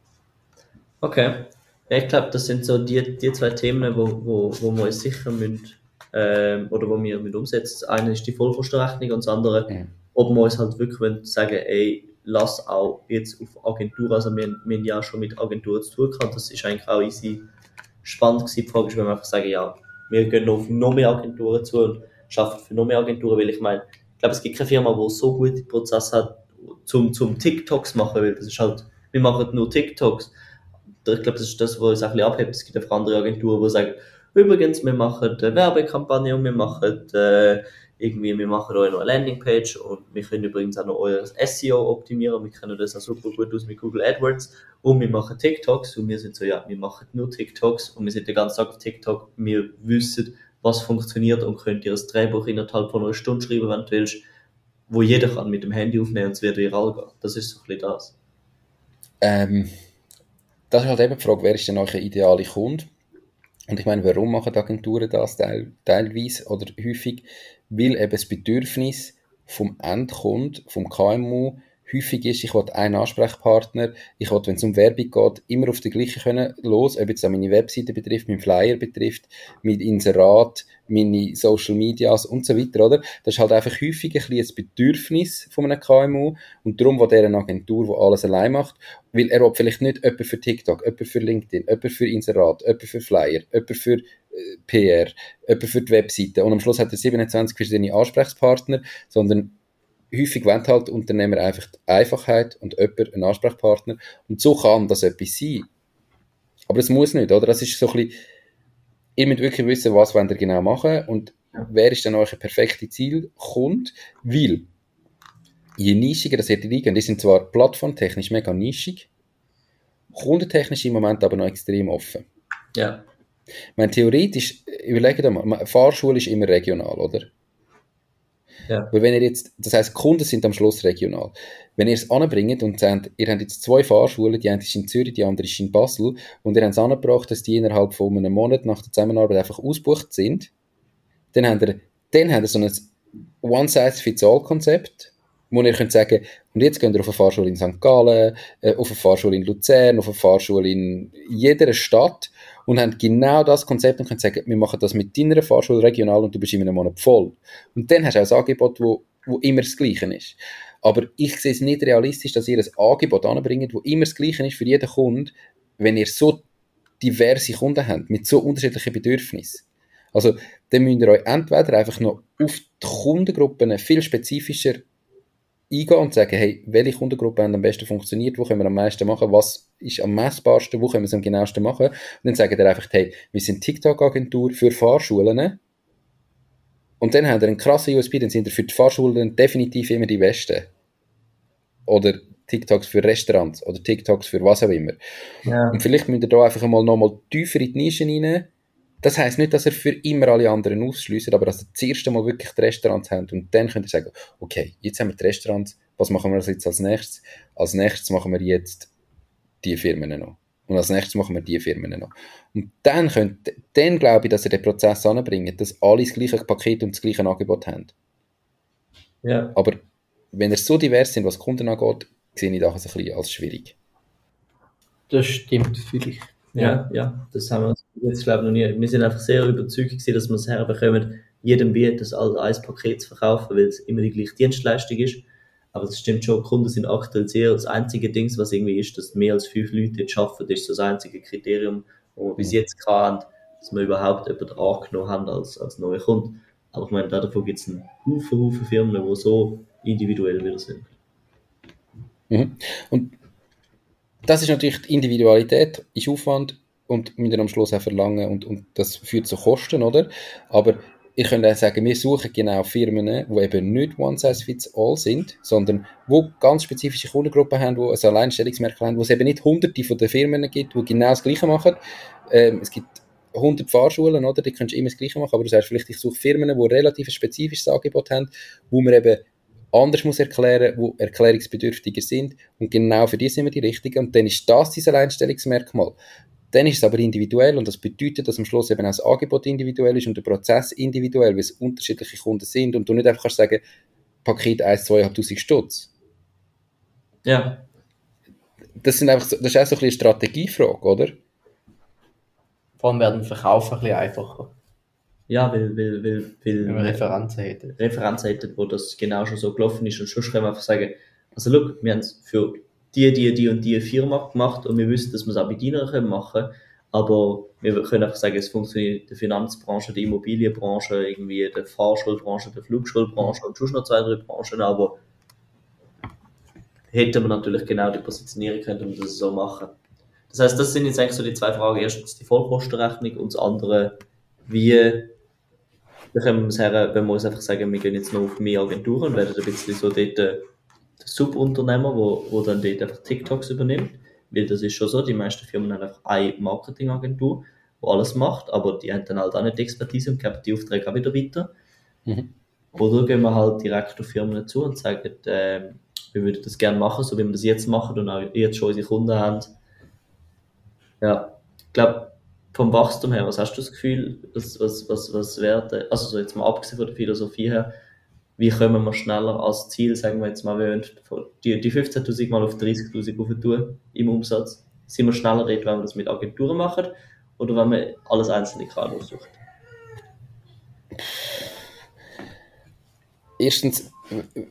Okay. Ja, ich glaube, das sind so die, die zwei Themen, wo, wo, wo wir uns sicher müssen, ähm, oder wo wir mit umsetzen. Das eine ist die Vollkostenrechnung und das andere, ja. ob wir uns halt wirklich sagen, ey, lass auch jetzt auf Agentur, also wir, wir haben ja schon mit Agenturen zu tun gehabt, das ist eigentlich auch easy spannend gewesen. Die Frage ist, wenn wir einfach sagen, ja, wir gehen auf noch mehr Agenturen zu und arbeiten für noch mehr Agenturen, weil ich meine, ich glaube, es gibt keine Firma, die so gute Prozesse hat, zum, zum TikToks machen, weil das ist halt wir machen nur TikToks. Ich glaube, das ist das, was uns ein bisschen abhebt. Es gibt einfach andere Agenturen, die sagen, übrigens, wir machen eine Werbekampagne und wir machen äh, irgendwie, wir machen euch noch eine Landingpage und wir können übrigens auch noch euer SEO optimieren. Wir kennen das auch super gut aus mit Google AdWords und wir machen TikToks und wir sind so, ja, wir machen nur TikToks und wir sind den ganzen Tag auf TikTok. Wir wissen, was funktioniert und könnt ihr das Drehbuch innerhalb von einer Stunde schreiben, wenn du willst, wo jeder kann mit dem Handy aufnehmen und es wird viral gehen. Das ist so ein bisschen das. Ähm, das ist halt eben die Frage, wer ist denn euer ideale Kunde? Und ich meine, warum machen Agenturen das teil, teilweise oder häufig? Weil eben das Bedürfnis vom Endkunden, vom KMU, häufig ist, ich will einen Ansprechpartner, ich will, wenn es um Werbung geht, immer auf den gleichen können los, ob es meine Webseite betrifft, meinen Flyer betrifft, mein Inserat, meine Social Medias und so weiter, oder? Das ist halt einfach häufig ein bisschen ein Bedürfnis von einem KMU und darum will der eine Agentur, die alles allein macht, weil er will vielleicht nicht jemand für TikTok, jemand für LinkedIn, jemand für Inserat, jemand für Flyer, jemand für äh, PR, jemand für die Webseite und am Schluss hat er 27 verschiedene Ansprechpartner, sondern häufig wollen halt Unternehmer einfach die Einfachheit und jemand einen Ansprechpartner. Und so kann das etwas sein. Aber es muss nicht, oder? Das ist so ein bisschen, ihr müsst wirklich wissen, was wollt ihr genau machen und wer ist dann euer perfekte Zielkunde, weil je nischiger das ihr reingeht, die sind zwar plattformtechnisch mega nischig, kundentechnisch im Moment aber noch extrem offen. Ja. Ich meine, theoretisch, überlegt mal, Fahrschule ist immer regional, oder? Ja. Weil wenn ihr jetzt, das heißt, Kunden sind am Schluss regional. Wenn ihr es anbringt und sagt, ihr habt jetzt zwei Fahrschulen, die eine ist in Zürich, die andere ist in Basel, und ihr habt es angebracht, dass die innerhalb von einem Monat nach der Zusammenarbeit einfach ausgebucht sind, dann habt ihr, dann habt ihr so ein One-Size-Fits-All-Konzept, wo ihr könnt sagen, und jetzt geht ihr auf eine Fahrschule in St. Gallen, äh, auf eine Fahrschule in Luzern, auf eine Fahrschule in jeder Stadt und haben genau das Konzept und können sagen, wir machen das mit deiner Fahrschule regional und du bist in einem Monat voll. Und dann hast du auch ein Angebot, wo, wo immer das Gleiche ist. Aber ich sehe es nicht realistisch, dass ihr ein Angebot anbringt, wo immer das Gleiche ist für jeden Kunden, wenn ihr so diverse Kunden habt, mit so unterschiedlichen Bedürfnissen. Also, dann müsst ihr euch entweder einfach noch auf die Kundengruppen viel spezifischer eingehen und sagen, hey, welche Kundengruppe am besten funktioniert, wo können wir am meisten machen, was ist am messbarsten, wo können wir es am genauesten machen. Und dann sagen wir einfach, hey, wir sind TikTok-Agentur für Fahrschulen. Und dann haben wir einen krassen USB, dann sind wir für die Fahrschulen definitiv immer die Besten. Oder TikToks für Restaurants oder TikToks für was auch immer. Ja. Und vielleicht müsst ihr da einfach mal nochmal tiefer in die Nischen rein das heisst nicht, dass er für immer alle anderen ausschließt, aber dass er das erste Mal wirklich die Restaurants hat und dann könnt ihr sagen, okay, jetzt haben wir die Restaurants, was machen wir jetzt als nächstes? Als nächstes machen wir jetzt die Firmen noch. Und als nächstes machen wir die Firmen noch. Und dann könnt, dann glaube ich, dass ihr den Prozess anbringt, dass alle das gleiche Paket und das gleiche Angebot haben. Ja. Aber wenn ihr so divers sind, was Kunden angeht, sehe ich das ein bisschen als schwierig. Das stimmt vielleicht. Ja, ja, das haben wir jetzt, glaube ich, noch nie. Wir sind einfach sehr überzeugt gewesen, dass wir es herbekommen, jedem wie das als Paket zu verkaufen, weil es immer die gleiche Dienstleistung ist. Aber es stimmt schon, Kunden sind aktuell sehr das einzige Ding, was irgendwie ist, dass mehr als fünf Leute jetzt arbeiten, das ist so das einzige Kriterium, wo wir bis jetzt haben, dass wir überhaupt jemanden angenommen haben als, als neue Kunden. Aber ich meine, davon gibt es einen Haufen, Haufen Firmen, die so individuell wieder sind. Mhm. Und das ist natürlich die Individualität, ist Aufwand und wir am Schluss auch verlangen und, und das führt zu Kosten, oder? Aber ich könnte auch sagen, wir suchen genau Firmen, die eben nicht one size fits all sind, sondern wo ganz spezifische Kundengruppen haben, die ein Alleinstellungsmerkmal haben, wo es eben nicht hunderte von den Firmen gibt, die genau das Gleiche machen. Ähm, es gibt 100 Fahrschulen, oder? Die kannst du immer das Gleiche machen, aber du sagst vielleicht, ich suche Firmen, die relativ ein spezifisches Angebot haben, wo man eben anders muss erklären, wo erklärungsbedürftiger sind und genau für die sind wir die Richtigen und dann ist das dieses Alleinstellungsmerkmal. Dann ist es aber individuell und das bedeutet, dass am Schluss eben auch das Angebot individuell ist und der Prozess individuell, weil es unterschiedliche Kunden sind und du nicht einfach kannst sagen, Paket 1, 2.500 Stutz. Ja. Das, sind einfach, das ist auch so ein bisschen eine Strategiefrage, oder? Vor allem werden Verkaufen ein bisschen einfacher. Ja, weil, weil, weil, weil wenn wir Referenzen hätten. Referenzen hätten, wo das genau schon so gelaufen ist und schon können wir einfach sagen, also look, wir haben es für die, die, die und die Firma gemacht und wir wissen, dass wir es auch bei deiner können machen aber wir können einfach sagen, es funktioniert in der Finanzbranche, der Immobilienbranche, irgendwie der Fahrschulbranche, der Flugschulbranche und schon noch zwei, drei Branchen, aber hätten wir natürlich genau die Positionierung können, um das so machen. Das heißt, das sind jetzt eigentlich so die zwei Fragen. Erstens die Vollkostenrechnung und das andere, wie wir können wir sagen, wenn wir uns einfach sagen, wir gehen jetzt noch auf mehr Agenturen und werden ein bisschen so dort der Subunternehmer, wo, wo dann dort einfach TikToks übernimmt. Weil das ist schon so, die meisten Firmen haben einfach eine Marketingagentur, die alles macht, aber die haben dann halt auch nicht die Expertise und geben die Aufträge auch wieder weiter. Mhm. Oder gehen wir halt direkt auf Firmen zu und sagen, äh, wir würden das gerne machen, so wie wir das jetzt machen und auch jetzt schon unsere Kunden haben. Ja, ich glaube, vom Wachstum her, was hast du das Gefühl, was, was, was, was wäre, also so jetzt mal abgesehen von der Philosophie her, wie kommen wir schneller als Ziel, sagen wir jetzt mal, wir wollen die, die 15.000 mal auf 30.000 aufentun im Umsatz. Sind wir schneller dort, wenn wir das mit Agenturen machen oder wenn wir alles einzelne Kanal aussuchen? Erstens,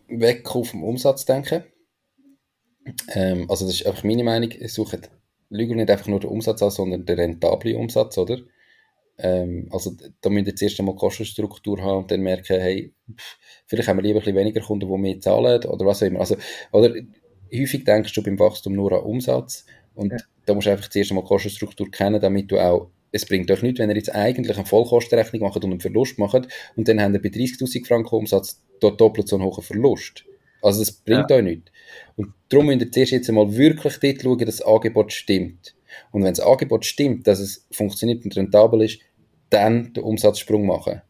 weg den Umsatz denken. Ähm, also das ist einfach meine Meinung. Ich suche Lügen nicht einfach nur den Umsatz an, sondern den rentablen Umsatz, oder? Ähm, also da müssen wir jetzt erst einmal Kostenstruktur haben und dann merken, hey, vielleicht haben wir lieber ein bisschen weniger Kunden, die mehr zahlen oder was auch immer. Also, oder häufig denkst du beim Wachstum nur an Umsatz und ja. da musst du einfach zuerst einmal Kostenstruktur kennen, damit du auch es bringt euch nichts, wenn ihr jetzt eigentlich eine Vollkostenrechnung macht und einen Verlust macht und dann habt ihr bei 30'000 Franken Umsatz dort doppelt so einen hohen Verlust. Also das bringt ja. euch nichts. Und darum müsst ihr zuerst jetzt einmal wirklich dort schauen, dass das Angebot stimmt. Und wenn das Angebot stimmt, dass es funktioniert und rentabel ist, dann den Umsatzsprung machen.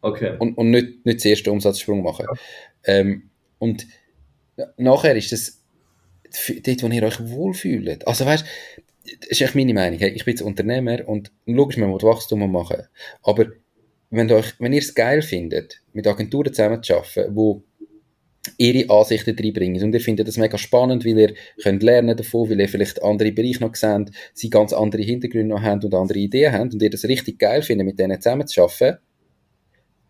Okay. Und, und nicht, nicht zuerst den Umsatzsprung machen. Ja. Ähm, und nachher ist das dort, wo ihr euch wohlfühlt. Also weißt das ist echt meine Meinung. Ich bin jetzt Unternehmer und logisch, man muss Wachstum machen. Aber wenn, euch, wenn ihr es geil findet, mit Agenturen zusammenzuarbeiten, wo ihre Ansichten reinbringen. Und ihr findet das mega spannend, weil ihr könnt lernen davon, weil ihr vielleicht andere Bereiche noch seht, sie ganz andere Hintergründe noch haben und andere Ideen haben und ihr das richtig geil findet, mit denen zusammen zu arbeiten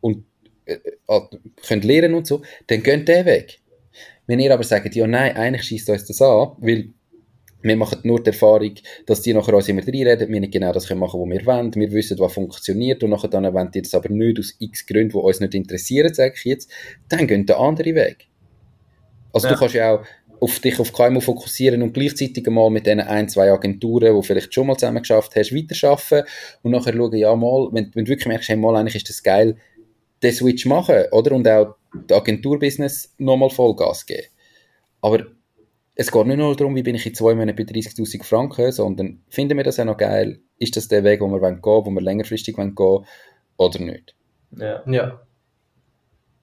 und äh, äh, könnt lernen und so, dann geht der weg. Wenn ihr aber sagt, ja nein, eigentlich schießt uns das an, weil wir machen nur die Erfahrung, dass die nachher uns immer reinreden, wir nicht genau das können machen, was wir wollen, wir wissen, was funktioniert und nachher dann wollen die das aber nicht aus x Gründen, die uns nicht interessieren, sage ich jetzt, dann gehen der andere weg. Also ja. du kannst ja auch auf dich auf KMU fokussieren und gleichzeitig mal mit diesen ein, zwei Agenturen, die vielleicht schon mal zusammen geschafft hast, weiterarbeiten und nachher schauen, ja mal, wenn, wenn du wirklich merkst, hey, mal, eigentlich ist das geil, den Switch machen, oder? Und auch das Agenturbusiness nochmal Vollgas geben. Aber es geht nicht nur darum, wie bin ich in zwei Monaten bei 30'000 Franken, sondern finden wir das auch noch geil? Ist das der Weg, wo wir gehen wollen, wo wir längerfristig gehen wollen, oder nicht? Ja. ja.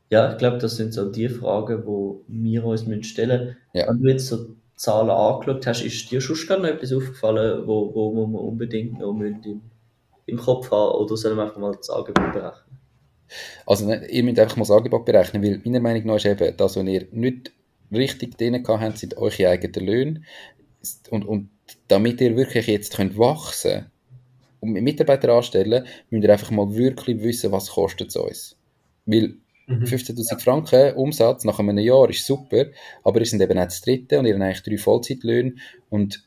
Ja, ich glaube, das sind so die Fragen, die wir uns stellen müssen. Ja. Wenn du jetzt so Zahlen angeschaut hast, ist dir schon gar noch etwas aufgefallen, wo, wo wir unbedingt noch im, im Kopf haben oder sollen wir einfach mal das Angebot berechnen? Also ne, ihr müsst einfach mal das Angebot berechnen, weil meiner Meinung nach ist eben, das, was ihr nicht richtig drin habt, sind eure eigenen Löhne und, und damit ihr wirklich jetzt könnt wachsen Mitarbeiter anstellen, müsst ihr einfach mal wirklich wissen, was kostet es uns. Weil Mhm. 15.000 Franken Umsatz nach einem Jahr ist super, aber ihr sind eben auch das dritte und ihr habt eigentlich drei Vollzeitlöhne und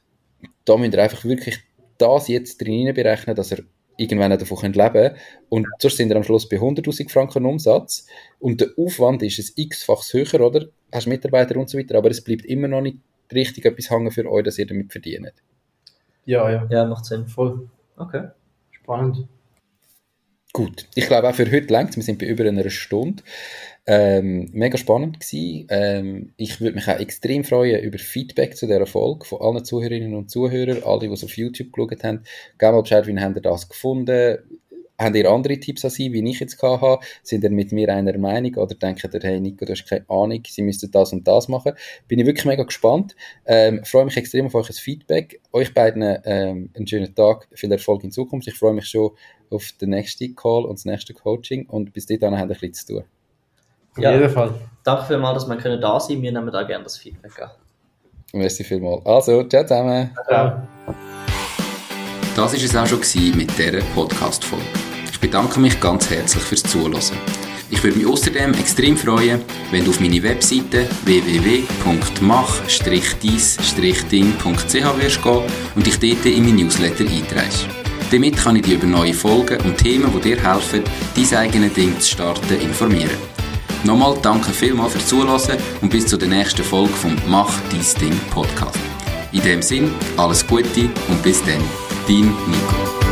da müsst ihr einfach wirklich das jetzt drin berechnen, dass ihr irgendwann auch davon leben könnt. Und sonst sind ihr am Schluss bei 100.000 Franken Umsatz und der Aufwand ist ein x-faches höher, oder? Hast Mitarbeiter und so weiter, aber es bleibt immer noch nicht richtig etwas hängen für euch, dass ihr damit verdient. Ja, ja, Ja, macht Sinn. voll. Okay. Spannend. Gut, ich glaube auch für heute längt Wir sind bei über einer Stunde. Ähm, mega spannend gewesen. Ähm, ich würde mich auch extrem freuen über Feedback zu dieser Folge von allen Zuhörerinnen und Zuhörern, alle, die es auf YouTube geschaut haben. Gebt mal Bescheid, wie habt ihr das gefunden? Habt ihr andere Tipps an Sie, wie ich jetzt habe? Sind ihr mit mir einer Meinung oder denkt ihr, hey Nico, du hast keine Ahnung, Sie müssten das und das machen? Bin ich wirklich mega gespannt. Ähm, freue mich extrem auf euer Feedback. Euch beiden ähm, einen schönen Tag, viel Erfolg in Zukunft. Ich freue mich schon auf den nächsten Call und das nächste Coaching und bis dahin haben wir ein bisschen zu tun. Auf Ja. jeden Fall. Danke vielmals, dass wir können da sein Wir nehmen da gerne das Feedback an. Merci vielmals. Also, ciao zusammen. Ja. Das war es auch schon gewesen mit dieser Podcast-Folge. Ich bedanke mich ganz herzlich fürs Zuhören. Ich würde mich außerdem extrem freuen, wenn du auf meine Webseite www.mach-dies-ding.ch wirst gehen und dich dort in mein Newsletter einträgst. Damit kann ich dich über neue Folgen und Themen, die dir helfen, dein eigenes Ding zu starten, informieren. Nochmal danke vielmals fürs Zuhören und bis zur nächsten Folge vom Mach dies Ding Podcast. In dem Sinn, alles Gute und bis dann, dein Nico.